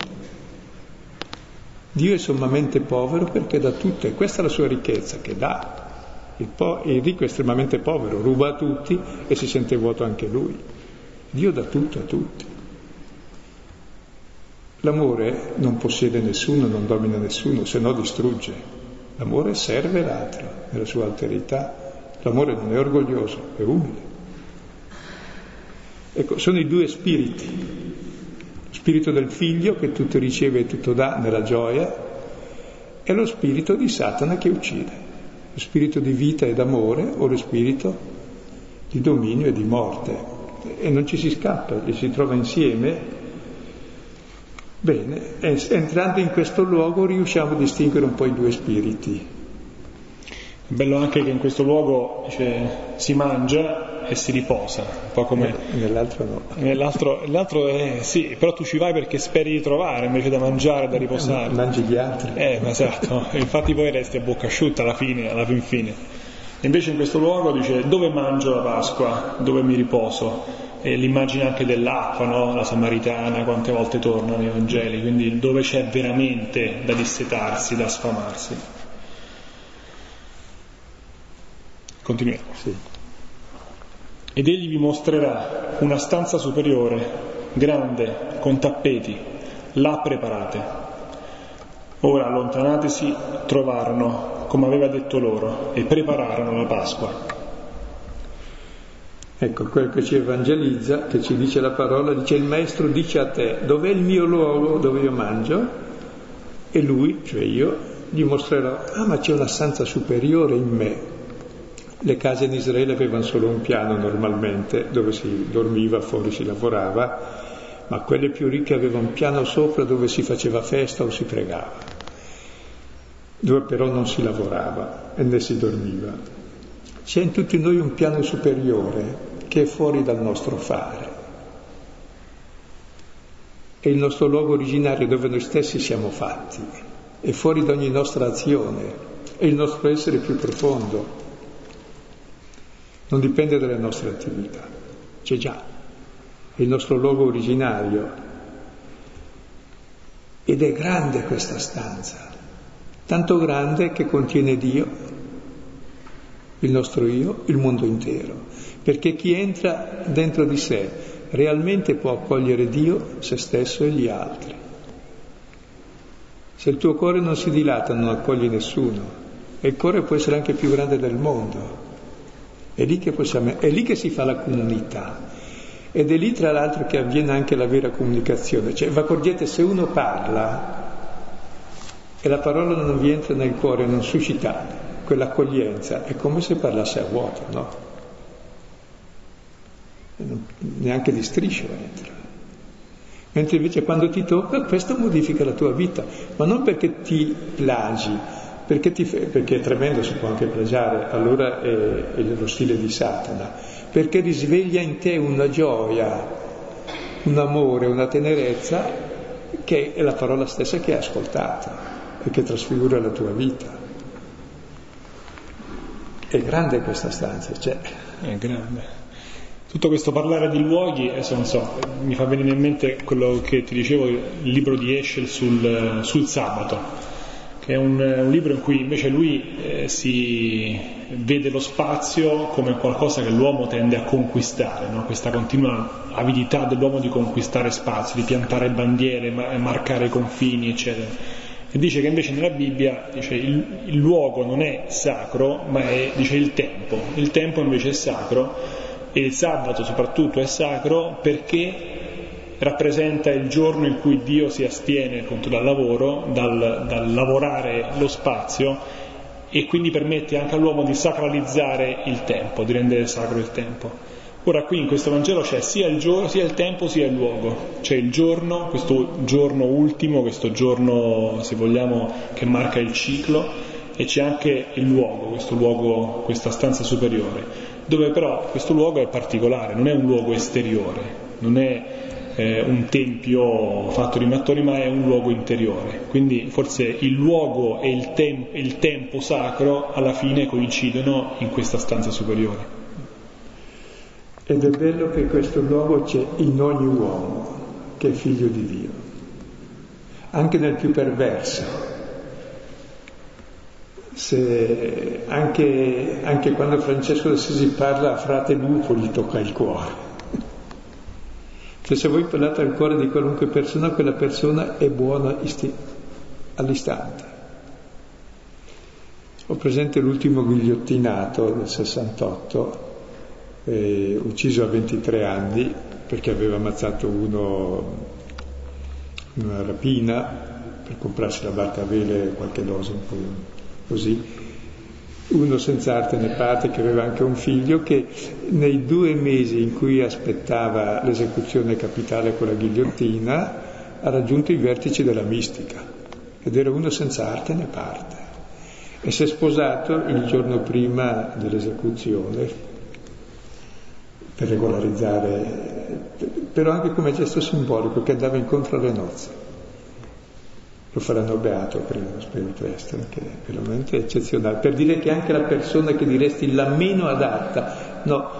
Dio è sommamente povero perché dà tutto e questa è la sua ricchezza che dà. Il, po- il, ricco è estremamente povero, ruba a tutti e si sente vuoto anche lui. Dio dà tutto a tutti. L'amore non possiede nessuno, non domina nessuno, se no distrugge. L'amore serve l'altro nella sua alterità. L'amore non è orgoglioso, è umile. Ecco, sono i due spiriti spirito del figlio che tutto riceve e tutto dà nella gioia, e lo spirito di Satana che uccide, lo spirito di vita e d'amore o lo spirito di dominio e di morte. E non ci si scappa, li si trova insieme. Bene, entrando in questo luogo riusciamo a distinguere un po' i due spiriti. Bello anche che in questo luogo dice, si mangia e si riposa, un po' come... Nell'altro no. Nell'altro, nell'altro è, sì, però tu ci vai perché speri di trovare invece da mangiare, da riposare. Mangi gli altri. Eh, esatto, infatti poi resti a bocca asciutta alla fine, alla fin fine. Invece in questo luogo dice dove mangio la Pasqua, dove mi riposo. E l'immagine anche dell'acqua, no? la Samaritana, quante volte torna nei Vangeli, quindi dove c'è veramente da dissetarsi, da sfamarsi. Continuiamo. Sì ed egli vi mostrerà una stanza superiore, grande, con tappeti, là preparate. Ora allontanatesi trovarono, come aveva detto loro, e prepararono la Pasqua. Ecco, quello che ci evangelizza, che ci dice la parola, dice il Maestro dice a te, dov'è il mio luogo dove io mangio? E lui, cioè io, gli mostrerò, ah ma c'è una stanza superiore in me. Le case in Israele avevano solo un piano normalmente, dove si dormiva, fuori si lavorava, ma quelle più ricche avevano un piano sopra dove si faceva festa o si pregava, dove però non si lavorava e né si dormiva. C'è in tutti noi un piano superiore che è fuori dal nostro fare. È il nostro luogo originario dove noi stessi siamo fatti, è fuori da ogni nostra azione, è il nostro essere più profondo. Non dipende dalle nostre attività, c'è già, è il nostro luogo originario. Ed è grande questa stanza, tanto grande che contiene Dio, il nostro io, il mondo intero perché chi entra dentro di sé realmente può accogliere Dio, se stesso e gli altri. Se il tuo cuore non si dilata non accogli nessuno e il cuore può essere anche più grande del mondo. È lì che, possiamo, è lì che si fa la comunità ed è lì tra l'altro che avviene anche la vera comunicazione. Cioè, vi accorgete, se uno parla e la parola non vi entra nel cuore, non suscita quell'accoglienza, è come se parlasse a vuoto, no? neanche di striscio entra. Mentre invece quando ti tocca, questo modifica la tua vita, ma non perché ti plagi, perché, ti, perché è tremendo, si può anche plagiare, allora è, è lo stile di Satana, perché risveglia in te una gioia, un amore, una tenerezza che è la parola stessa che hai ascoltato e che trasfigura la tua vita. È grande questa stanza, cioè. È grande. Tutto questo parlare di luoghi, adesso non so, mi fa venire in mente quello che ti dicevo, il libro di Eschel sul, sul sabato, che è un, un, libro in cui invece lui eh, si vede lo spazio come qualcosa che l'uomo tende a conquistare, no? questa continua avidità dell'uomo di conquistare spazio, di piantare bandiere, ma- marcare i confini, eccetera. E dice che invece nella Bibbia dice, il, il luogo non è sacro, ma è dice, il tempo. Il tempo invece è sacro e il sabato soprattutto è sacro perché rappresenta il giorno in cui Dio si astiene appunto dal lavoro, dal, dal lavorare lo spazio e quindi permette anche all'uomo di sacralizzare il tempo, di rendere sacro il tempo. Ora qui in questo Vangelo c'è sia il, giorno, sia il tempo sia il luogo, c'è il giorno, questo giorno ultimo, questo giorno se vogliamo che marca il ciclo e c'è anche il luogo, questo luogo, questa stanza superiore dove però questo luogo è particolare, non è un luogo esteriore, non è eh, un tempio fatto di mattoni, ma è un luogo interiore. Quindi forse il luogo e il, tem- il tempo sacro alla fine coincidono in questa stanza superiore. Ed è bello che questo luogo c'è in ogni uomo che è figlio di Dio, anche nel più perverso se anche, anche quando Francesco d'Assisi parla a frate lupo gli tocca il cuore. Cioè se voi parlate al cuore di qualunque persona, quella persona è buona isti- all'istante. Ho presente l'ultimo ghigliottinato del 68, eh, ucciso a 23 anni perché aveva ammazzato uno in una rapina per comprarsi la barca a vele qualche dose un po' così. Uno senza arte né parte che aveva anche un figlio che nei due mesi in cui aspettava l'esecuzione capitale con la ghigliottina ha raggiunto i vertici della mistica. Ed era uno senza arte né parte. E si è sposato il giorno prima dell'esecuzione per regolarizzare, però anche come gesto simbolico che andava incontro alle nozze lo faranno beato, credo, spero presto, che è veramente eccezionale, per dire che anche la persona che diresti la meno adatta, no,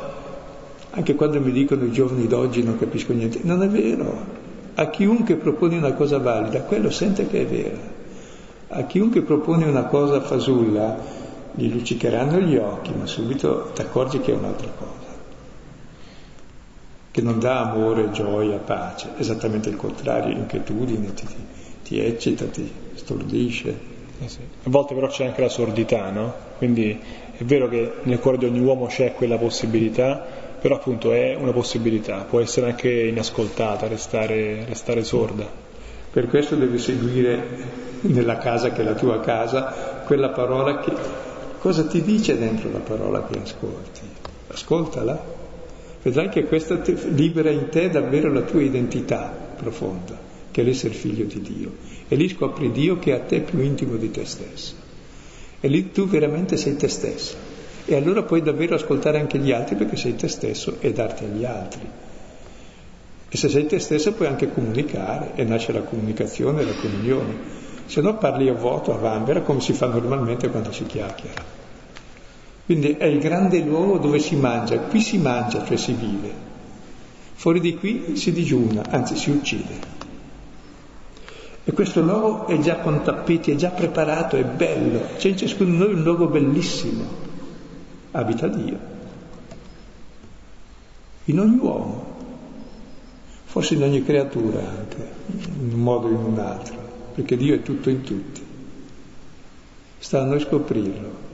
anche quando mi dicono i giovani d'oggi non capisco niente, non è vero, a chiunque propone una cosa valida, quello sente che è vera, a chiunque propone una cosa fasulla, gli luccicheranno gli occhi, ma subito ti accorgi che è un'altra cosa, che non dà amore, gioia, pace, esattamente il contrario, inquietudine, ti, ti eccita, ti stordisce. Eh sì. A volte però c'è anche la sordità, no? Quindi è vero che nel cuore di ogni uomo c'è quella possibilità, però appunto è una possibilità, può essere anche inascoltata, restare, restare sorda. Per questo devi seguire nella casa che è la tua casa quella parola che... Cosa ti dice dentro la parola che ascolti? Ascoltala. Vedrai che questa libera in te davvero la tua identità profonda, che è l'essere figlio di Dio. E lì scopri Dio che è a te più intimo di te stesso. E lì tu veramente sei te stesso. E allora puoi davvero ascoltare anche gli altri perché sei te stesso e darti agli altri. E se sei te stesso puoi anche comunicare e nasce la comunicazione e la comunione. Se no parli a vuoto, a vanvera, come si fa normalmente quando si chiacchiera. Quindi è il grande luogo dove si mangia, qui si mangia, cioè si vive. Fuori di qui si digiuna, anzi si uccide. E questo luogo è già con tappeti, è già preparato, è bello. C'è in ciascuno di noi un luogo bellissimo. Abita Dio. In ogni uomo forse in ogni creatura anche, in un modo o in un altro, perché Dio è tutto in tutti. Sta a noi scoprirlo.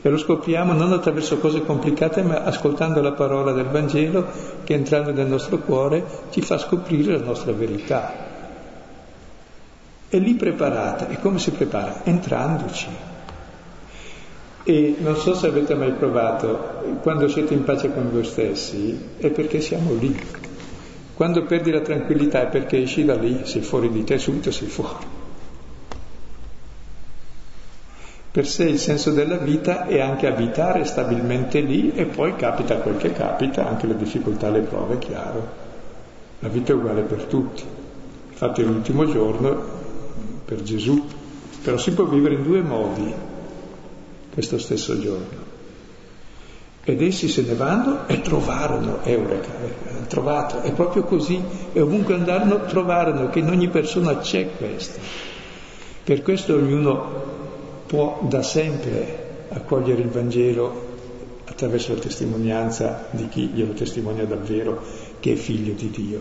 E lo scopriamo non attraverso cose complicate, ma ascoltando la parola del Vangelo che entrando nel nostro cuore ci fa scoprire la nostra verità. È lì preparata. E come si prepara? Entrandoci. E non so se avete mai provato, quando siete in pace con voi stessi, è perché siamo lì. Quando perdi la tranquillità è perché esci da lì, sei fuori di te, subito sei fuori. Per sé il senso della vita è anche abitare stabilmente lì e poi capita quel che capita, anche le difficoltà, le prove, è chiaro. La vita è uguale per tutti. Infatti l'ultimo giorno per Gesù, però si può vivere in due modi questo stesso giorno. Ed essi se ne vanno e trovarono, Eureka, hanno trovato, è proprio così, e ovunque andarono trovarono che in ogni persona c'è questo. Per questo ognuno può da sempre accogliere il Vangelo attraverso la testimonianza di chi glielo testimonia davvero che è figlio di Dio.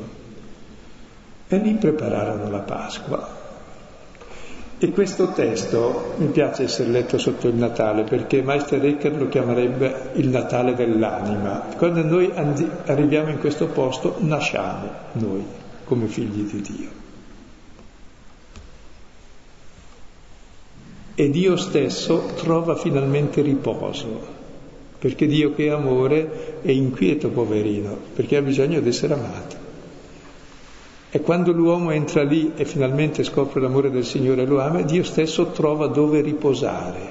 E lì prepararono la Pasqua, e questo testo mi piace essere letto sotto il Natale perché Meister Eckhart lo chiamerebbe il Natale dell'anima. Quando noi andi- arriviamo in questo posto nasciamo noi come figli di Dio. E Dio stesso trova finalmente riposo, perché Dio che è amore è inquieto poverino, perché ha bisogno di essere amato. E quando l'uomo entra lì e finalmente scopre l'amore del Signore e lo ama, Dio stesso trova dove riposare.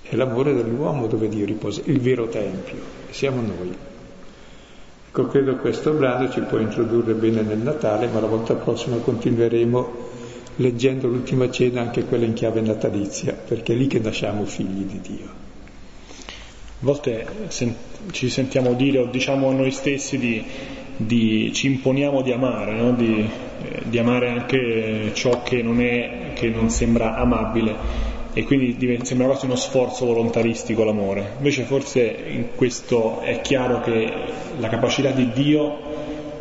È l'amore dell'uomo dove Dio riposa, il vero Tempio, siamo noi. Ecco, credo questo brano ci può introdurre bene nel Natale, ma la volta prossima continueremo leggendo l'ultima cena, anche quella in chiave natalizia, perché è lì che nasciamo figli di Dio. A volte ci sentiamo dire o diciamo a noi stessi di di, ci imponiamo di amare, no? di, eh, di, amare anche ciò che non, è, che non sembra amabile e quindi diventa, sembra quasi uno sforzo volontaristico l'amore. Invece forse in questo è chiaro che la capacità di Dio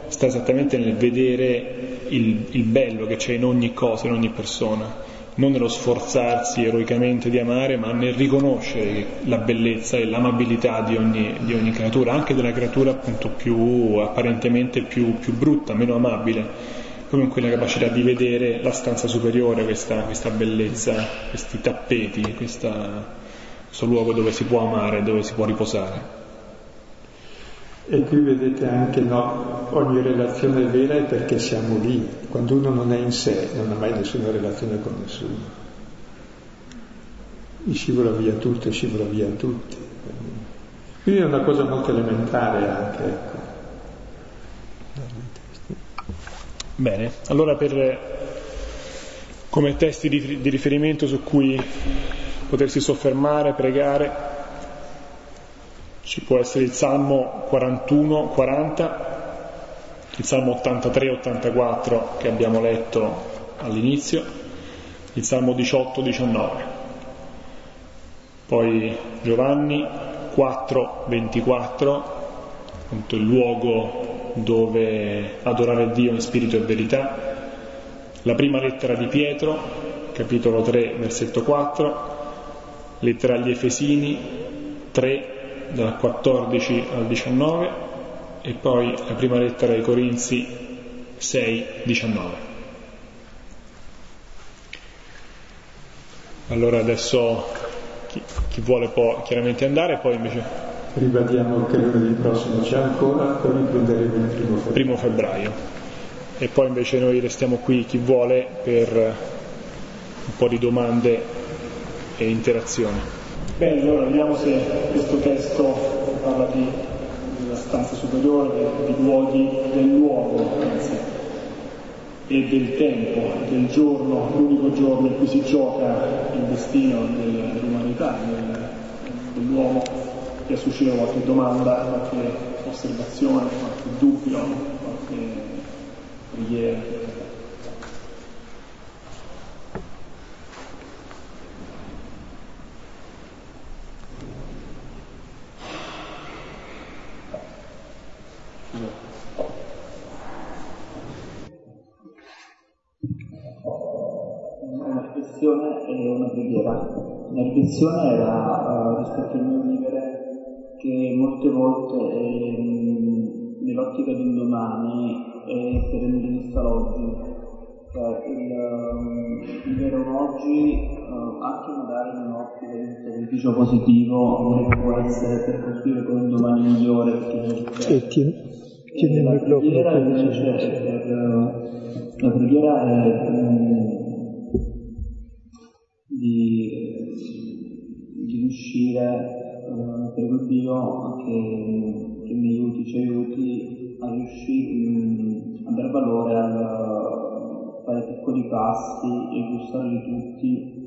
sta esattamente nel vedere il, il bello che c'è in ogni cosa, in ogni persona non nello sforzarsi eroicamente di amare, ma nel riconoscere la bellezza e l'amabilità di ogni, di ogni creatura, anche della creatura appunto più apparentemente più, più, brutta, meno amabile, come in quella capacità di vedere la stanza superiore, questa, questa bellezza, questi tappeti, questa, questo luogo dove si può amare, dove si può riposare. E qui vedete anche no, ogni relazione vera è perché siamo lì. Quando uno non è in sé non ha mai nessuna relazione con nessuno. Gli scivola via tutto e scivola via tutti. Quindi è una cosa molto elementare anche. Ecco. Bene, allora per, come testi di, di riferimento su cui potersi soffermare, pregare, ci può essere il Salmo 41, 40, il Salmo 83, 84 che abbiamo letto all'inizio, il Salmo 18, 19. Poi Giovanni 4, 24, appunto il luogo dove adorare Dio in spirito e verità, la prima lettera di Pietro, capitolo 3, versetto 4, lettera agli Efesini 3, dal 14 al 19 e poi la prima lettera ai Corinzi 6, 19. Allora adesso chi, chi, vuole può chiaramente andare, poi invece... Ribadiamo che lunedì prossimo c'è ancora, poi riprenderemo il primo febbraio. Primo febbraio. E poi invece noi restiamo qui chi vuole per un po' di domande e interazione. Bene, allora vediamo se questo testo parla di, della stanza superiore, di luoghi del luogo, anzi, e del tempo, del giorno, l'unico giorno in cui si gioca il destino dell'umanità, del, dell'uomo, che suscita qualche domanda, qualche osservazione, qualche dubbio, qualche preghiera. Riflessione e una preghiera. La riflessione era uh, rispetto al mio vivere che molte volte eh, nell'ottica di un domani è tenere vista l'oggi. Cioè il, vivere un oggi, uh, anche magari in un'ottica di un sacrificio positivo, può essere per costruire con un domani migliore. E tieni, tieni il microfono. La preghiera è... Um, di, di riuscire, eh, prego Dio che, che, mi aiuti, ci aiuti a riuscire mh, a dare valore a fare piccoli passi e gustarli tutti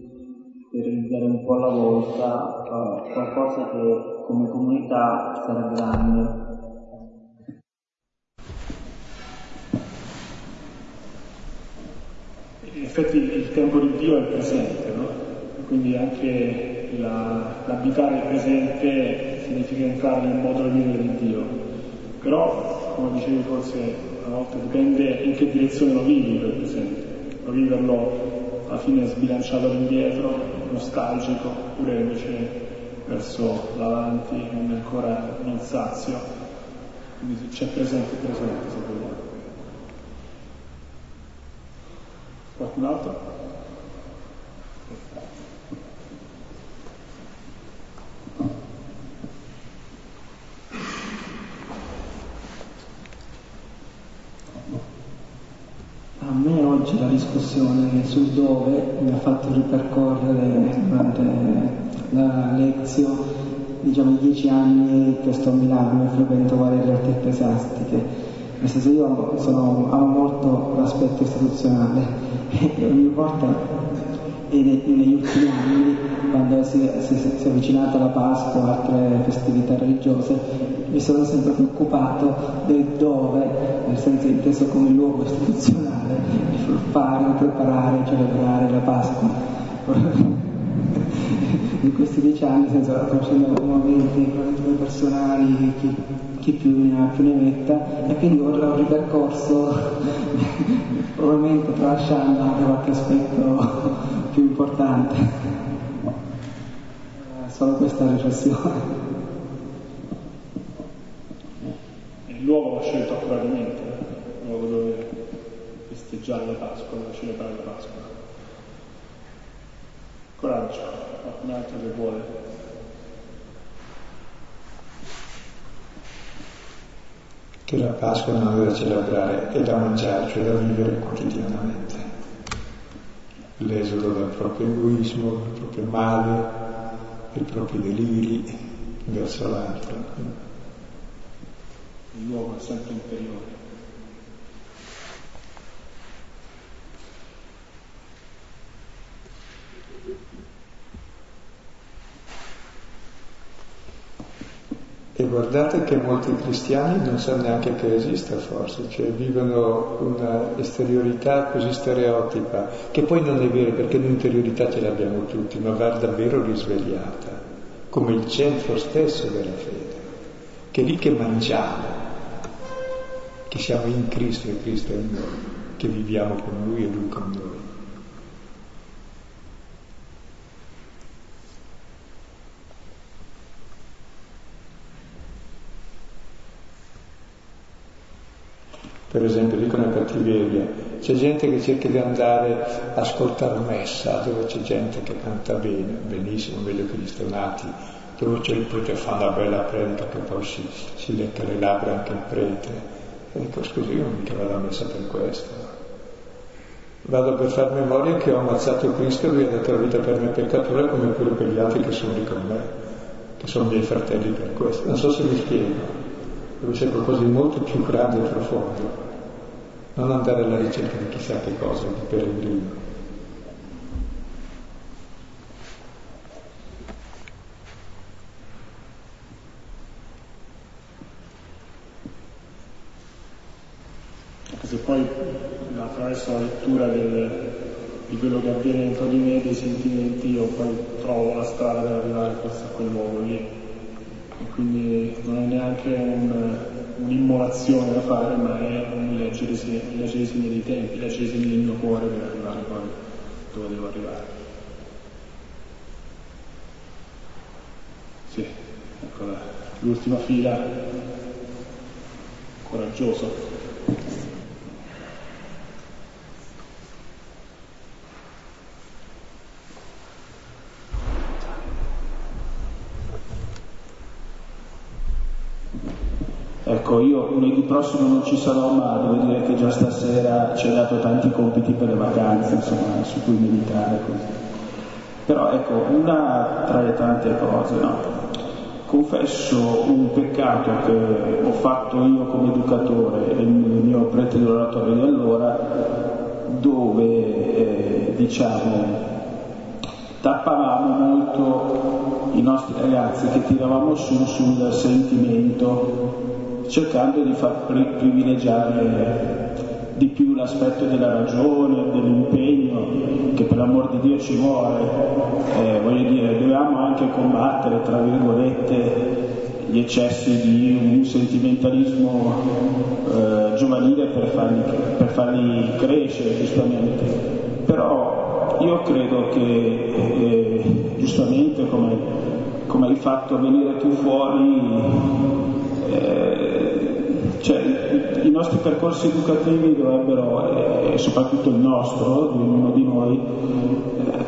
per realizzare un po' alla volta uh, qualcosa che come comunità sarà grande. In effetti il tempo di Dio è presente, no? Quindi anche la, l'abitare presente significa entrare nel modo di vivere di Dio. Però, come dicevi forse a volte dipende in che direzione lo vivi quel presente. Lo viverlo alla fine sbilanciato all'indietro, nostalgico, oppure invece verso l'avanti, non ancora non sazio. Quindi c'è presente presente se vogliamo. Qualcun altro? A me oggi la discussione sul dove mi ha fatto ripercorrere durante la lezione diciamo i dieci anni che sto a Milano e frequento varie realtà ecclesiastiche. Nel senso io sono, amo molto l'aspetto istituzionale e ogni volta e negli ultimi anni, quando si, si, si è avvicinata la Pasqua o altre festività religiose, mi sono sempre preoccupato del dove, nel senso inteso come luogo istituzionale, fare, preparare, celebrare la Pasqua. In questi dieci anni, senza facendo momenti personali, chi, chi più ne ha più ne metta, e quindi ora ho ripercorso, probabilmente tralasciando anche qualche aspetto più importante. Solo questa riflessione. Il luogo va scelto accuratamente, il luogo dove festeggiare la Pasqua, dove celebrare la Pasqua. Coraggio, qualcun altro che vuole. Che la Pasqua non è da celebrare, è da mangiare, cioè da vivere quotidianamente. L'esodo dal proprio egoismo, dal proprio male, dai propri deliri verso l'altro. Il luogo è sempre interiore. E guardate che molti cristiani non sanno neanche che esista forse, cioè vivono una esteriorità così stereotipa, che poi non è vero perché l'interiorità ce l'abbiamo tutti, ma va davvero risvegliata, come il centro stesso della fede, che è lì che mangiamo, che siamo in Cristo e Cristo è in noi, che viviamo con Lui e Lui con noi. Per esempio, dicono cattiveria, c'è gente che cerca di andare a ascoltare messa dove c'è gente che canta bene, benissimo, meglio che gli stonati, dove c'è il prete fa una bella predica che poi si, si lecca le labbra anche il prete. E dico, scusi, io non mica vado a messa per questo. Vado per far memoria che ho ammazzato Cristo e lui ha dato la vita per me peccatore come pure per gli altri che sono lì con me, che sono miei fratelli per questo. Non so se mi spiego dove c'è qualcosa di molto più grande e profondo. Non andare alla ricerca di chissà che cosa, di peregrino. Se poi attraverso la lettura del, di quello che avviene dentro di me, dei sentimenti, io poi trovo la strada per arrivare a quel luogo lì quindi non è neanche un, un'immolazione da fare, ma è un leggere, leggere dei tempi, leggere i del mio cuore per arrivare poi dove devo arrivare. Sì, ecco l'ultima fila, coraggioso. Ecco, io lunedì prossimo non ci sarò, ma devo dire che già stasera ci ha dato tanti compiti per le vacanze, insomma, su cui meditare. Così. Però ecco, una tra le tante cose, no? Confesso un peccato che ho fatto io come educatore e il mio prete dell'oratorio di allora, dove eh, diciamo tappavamo molto i nostri ragazzi che tiravamo su sul sentimento cercando di far privilegiare di più l'aspetto della ragione, dell'impegno, che per l'amor di Dio ci vuole. Eh, voglio dire, dobbiamo anche combattere, tra virgolette, gli eccessi di un sentimentalismo eh, giovanile per farli, per farli, crescere, giustamente. Però io credo che, eh, giustamente, come, come hai fatto venire tu fuori, eh, cioè, i nostri percorsi educativi dovrebbero, e soprattutto il nostro, di ognuno di noi, eh,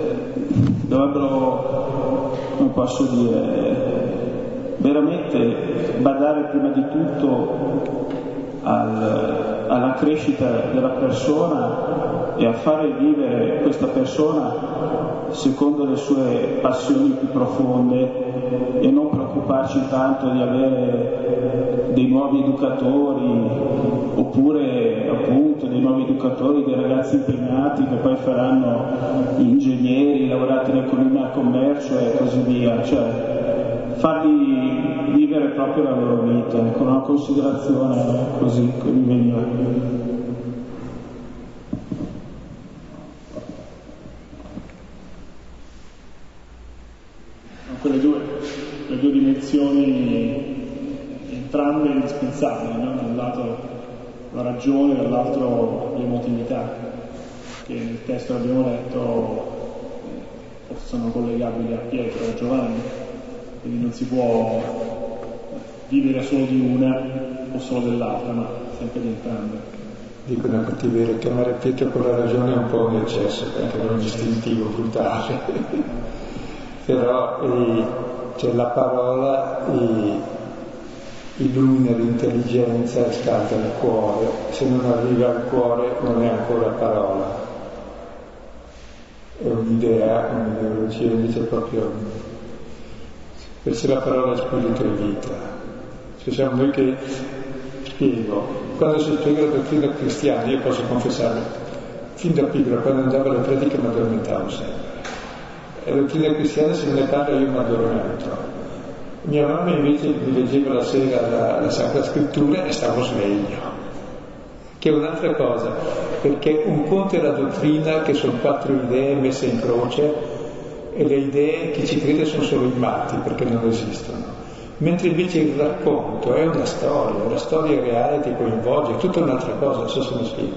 dovrebbero, come posso dire, veramente badare prima di tutto al, alla crescita della persona e a fare vivere questa persona secondo le sue passioni più profonde e non preoccuparci tanto di avere dei nuovi educatori oppure appunto dei nuovi educatori, dei ragazzi impegnati che poi faranno ingegneri, laureati in economia e commercio e così via, cioè farli vivere proprio la loro vita, con una considerazione così che mi veniva. quelle due, le due dimensioni entrambe indispensabili, no? da un lato la ragione, dall'altro l'emotività, che nel testo che abbiamo letto forse sono collegabili a Pietro e a Giovanni, quindi non si può vivere solo di una o solo dell'altra, ma sempre di entrambe. Dicono a cattiveria, chiamare Pietro con la ragione è un po' un eccesso, perché è un istintivo brutale però eh, cioè, la parola eh, illumina l'intelligenza e scalda il cuore, se non arriva al cuore non è ancora parola, è un'idea, un'ideologia, invece proprio perché la parola è spirito e vita. Cioè siamo noi che spiego, quando si spiega la dottrina cristiana, io posso confessare, fin da piccolo quando andavo alle prediche mi addormentavo sempre la dottrina cristiana se ne parla io mi addormento. Mia mamma invece mi leggeva la sera la, la Sacra Scrittura e stavo sveglio. Che è un'altra cosa, perché un conto è la dottrina che sono quattro idee messe in croce e le idee chi ci crede sono solo i matti perché non esistono. Mentre invece il racconto è una storia, la storia reale ti coinvolge, è tutta un'altra cosa, non so se mi spiego.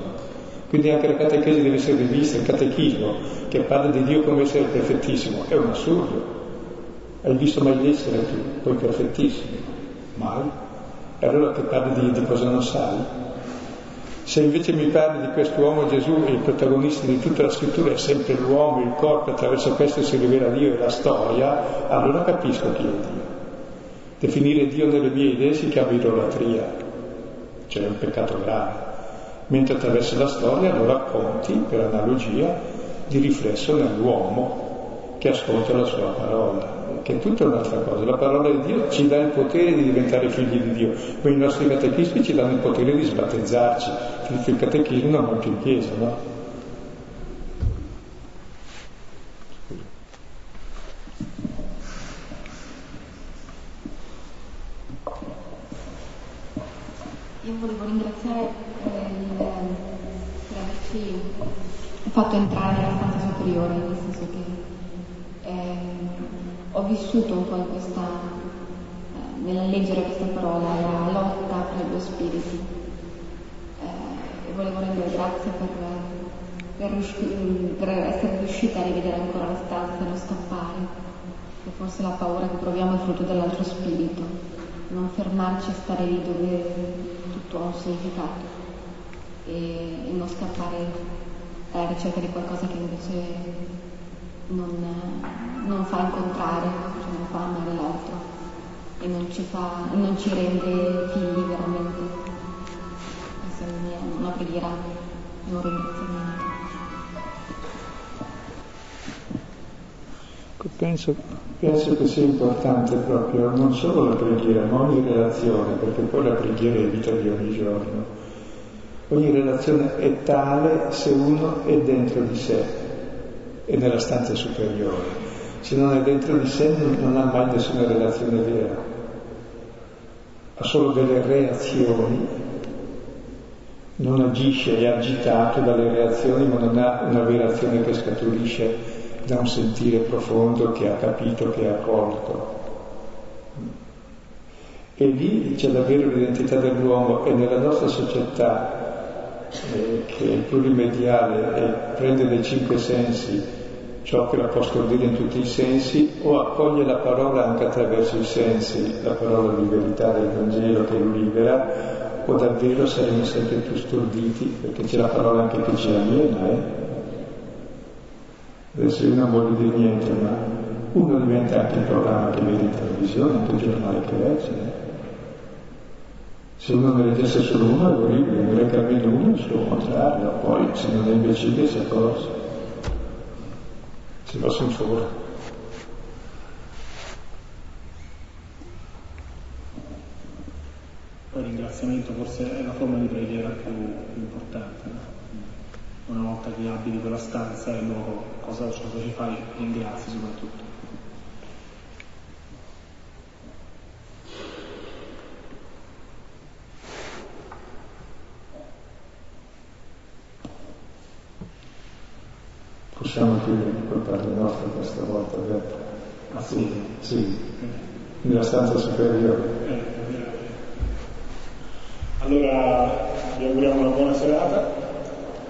Quindi anche la catechesi deve essere rivista, il catechismo che parla di Dio come essere perfettissimo, è un assurdo. Hai visto mai l'essere tu, poi perfettissimo? Mai. E allora che parli di, di cosa non sai? Se invece mi parli di quest'uomo Gesù il protagonista di tutta la scrittura è sempre l'uomo, il corpo, attraverso questo si rivela Dio e la storia, allora capisco chi è Dio. Definire Dio nelle mie idee si chiama idolatria, cioè è un peccato grave. Mentre attraverso la storia lo racconti, per analogia, di riflesso nell'uomo che ascolta la sua parola che è tutta un'altra cosa. La parola di Dio ci dà il potere di diventare figli di Dio, ma i nostri catechismi ci danno il potere di sbattezzarci. Il catechismo non va più in chiesa, no? Io volevo ringraziare eh, il, per averci fatto entrare nella stanza superiore, vissuto un po' in questa, eh, nella leggere questa parola, la lotta tra i due spiriti. Eh, e volevo rendere grazie per, per, per, essere riuscita a rivedere ancora la stanza e non scappare, che forse la paura che proviamo è frutto dell'altro spirito, non fermarci a stare lì dove tutto ha un significato. E, e non scappare alla ricerca di qualcosa che invece non, non fa incontrare, cioè non fa amare l'altro e non ci, fa, non ci rende figli veramente. Questa è una preghiera e un ringraziamento. Ecco, penso, penso, che sia importante proprio non solo la preghiera, ma ogni relazione, perché poi la preghiera è vita di ogni giorno. Ogni relazione è tale se uno è dentro di sé, e nella stanza superiore. Se non è dentro di sé non ha mai nessuna relazione vera, ha solo delle reazioni, non agisce, è agitato dalle reazioni, ma non ha una vera azione che scaturisce da un sentire profondo che ha capito, che ha colto. E lì c'è davvero l'identità dell'uomo e nella nostra società, eh, che è plurimediale e prende dai cinque sensi ciò che la può scordire in tutti i sensi o accoglie la parola anche attraverso i sensi, la parola di verità del Vangelo che lo libera, o davvero saremo sempre più storditi perché c'è la parola anche che ci aliena. Eh? Adesso io non voglio dire niente, ma uno diventa anche il programma che vede in televisione, anche il giornale che legge. Eh? Se uno ne leggesse solo uno è orribile, ne legga almeno uno il suo contrario, poi se non è imbecille si accorge se un favore. Poi il ringraziamento forse è la forma di preghiera più, più importante. No? Una volta che abiti quella stanza e loro cosa, cosa ci fai? Ringrazi soprattutto. possiamo chiudere per parte nostra questa volta, vero? Ah sì? Nella stanza superiore. Allora vi auguriamo una buona serata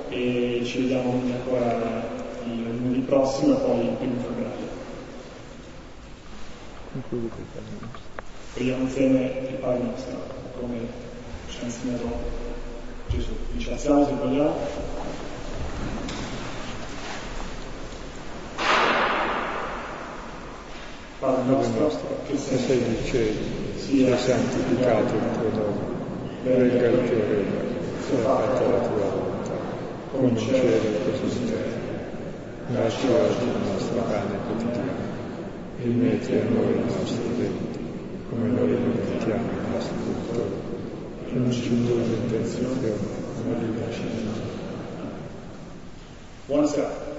e ci vediamo ancora il lunedì prossimo e poi il primo febbraio. Preghiamo insieme il Padre nostro, come ci ha insegnato Gesù. Dice alziamo se vogliamo. Padre nostro, che sei nei cieli, sia santificato il tuo nome, venga il tuo regno, sia fatta la tua volontà, come in cielo così in terra. Dacci oggi il nostro pane quotidiano, e rimetti a noi i nostri debiti, come noi rimettiamo i nostri debitori, e non ci indurre in tentazione, ma liberaci da Buonasera.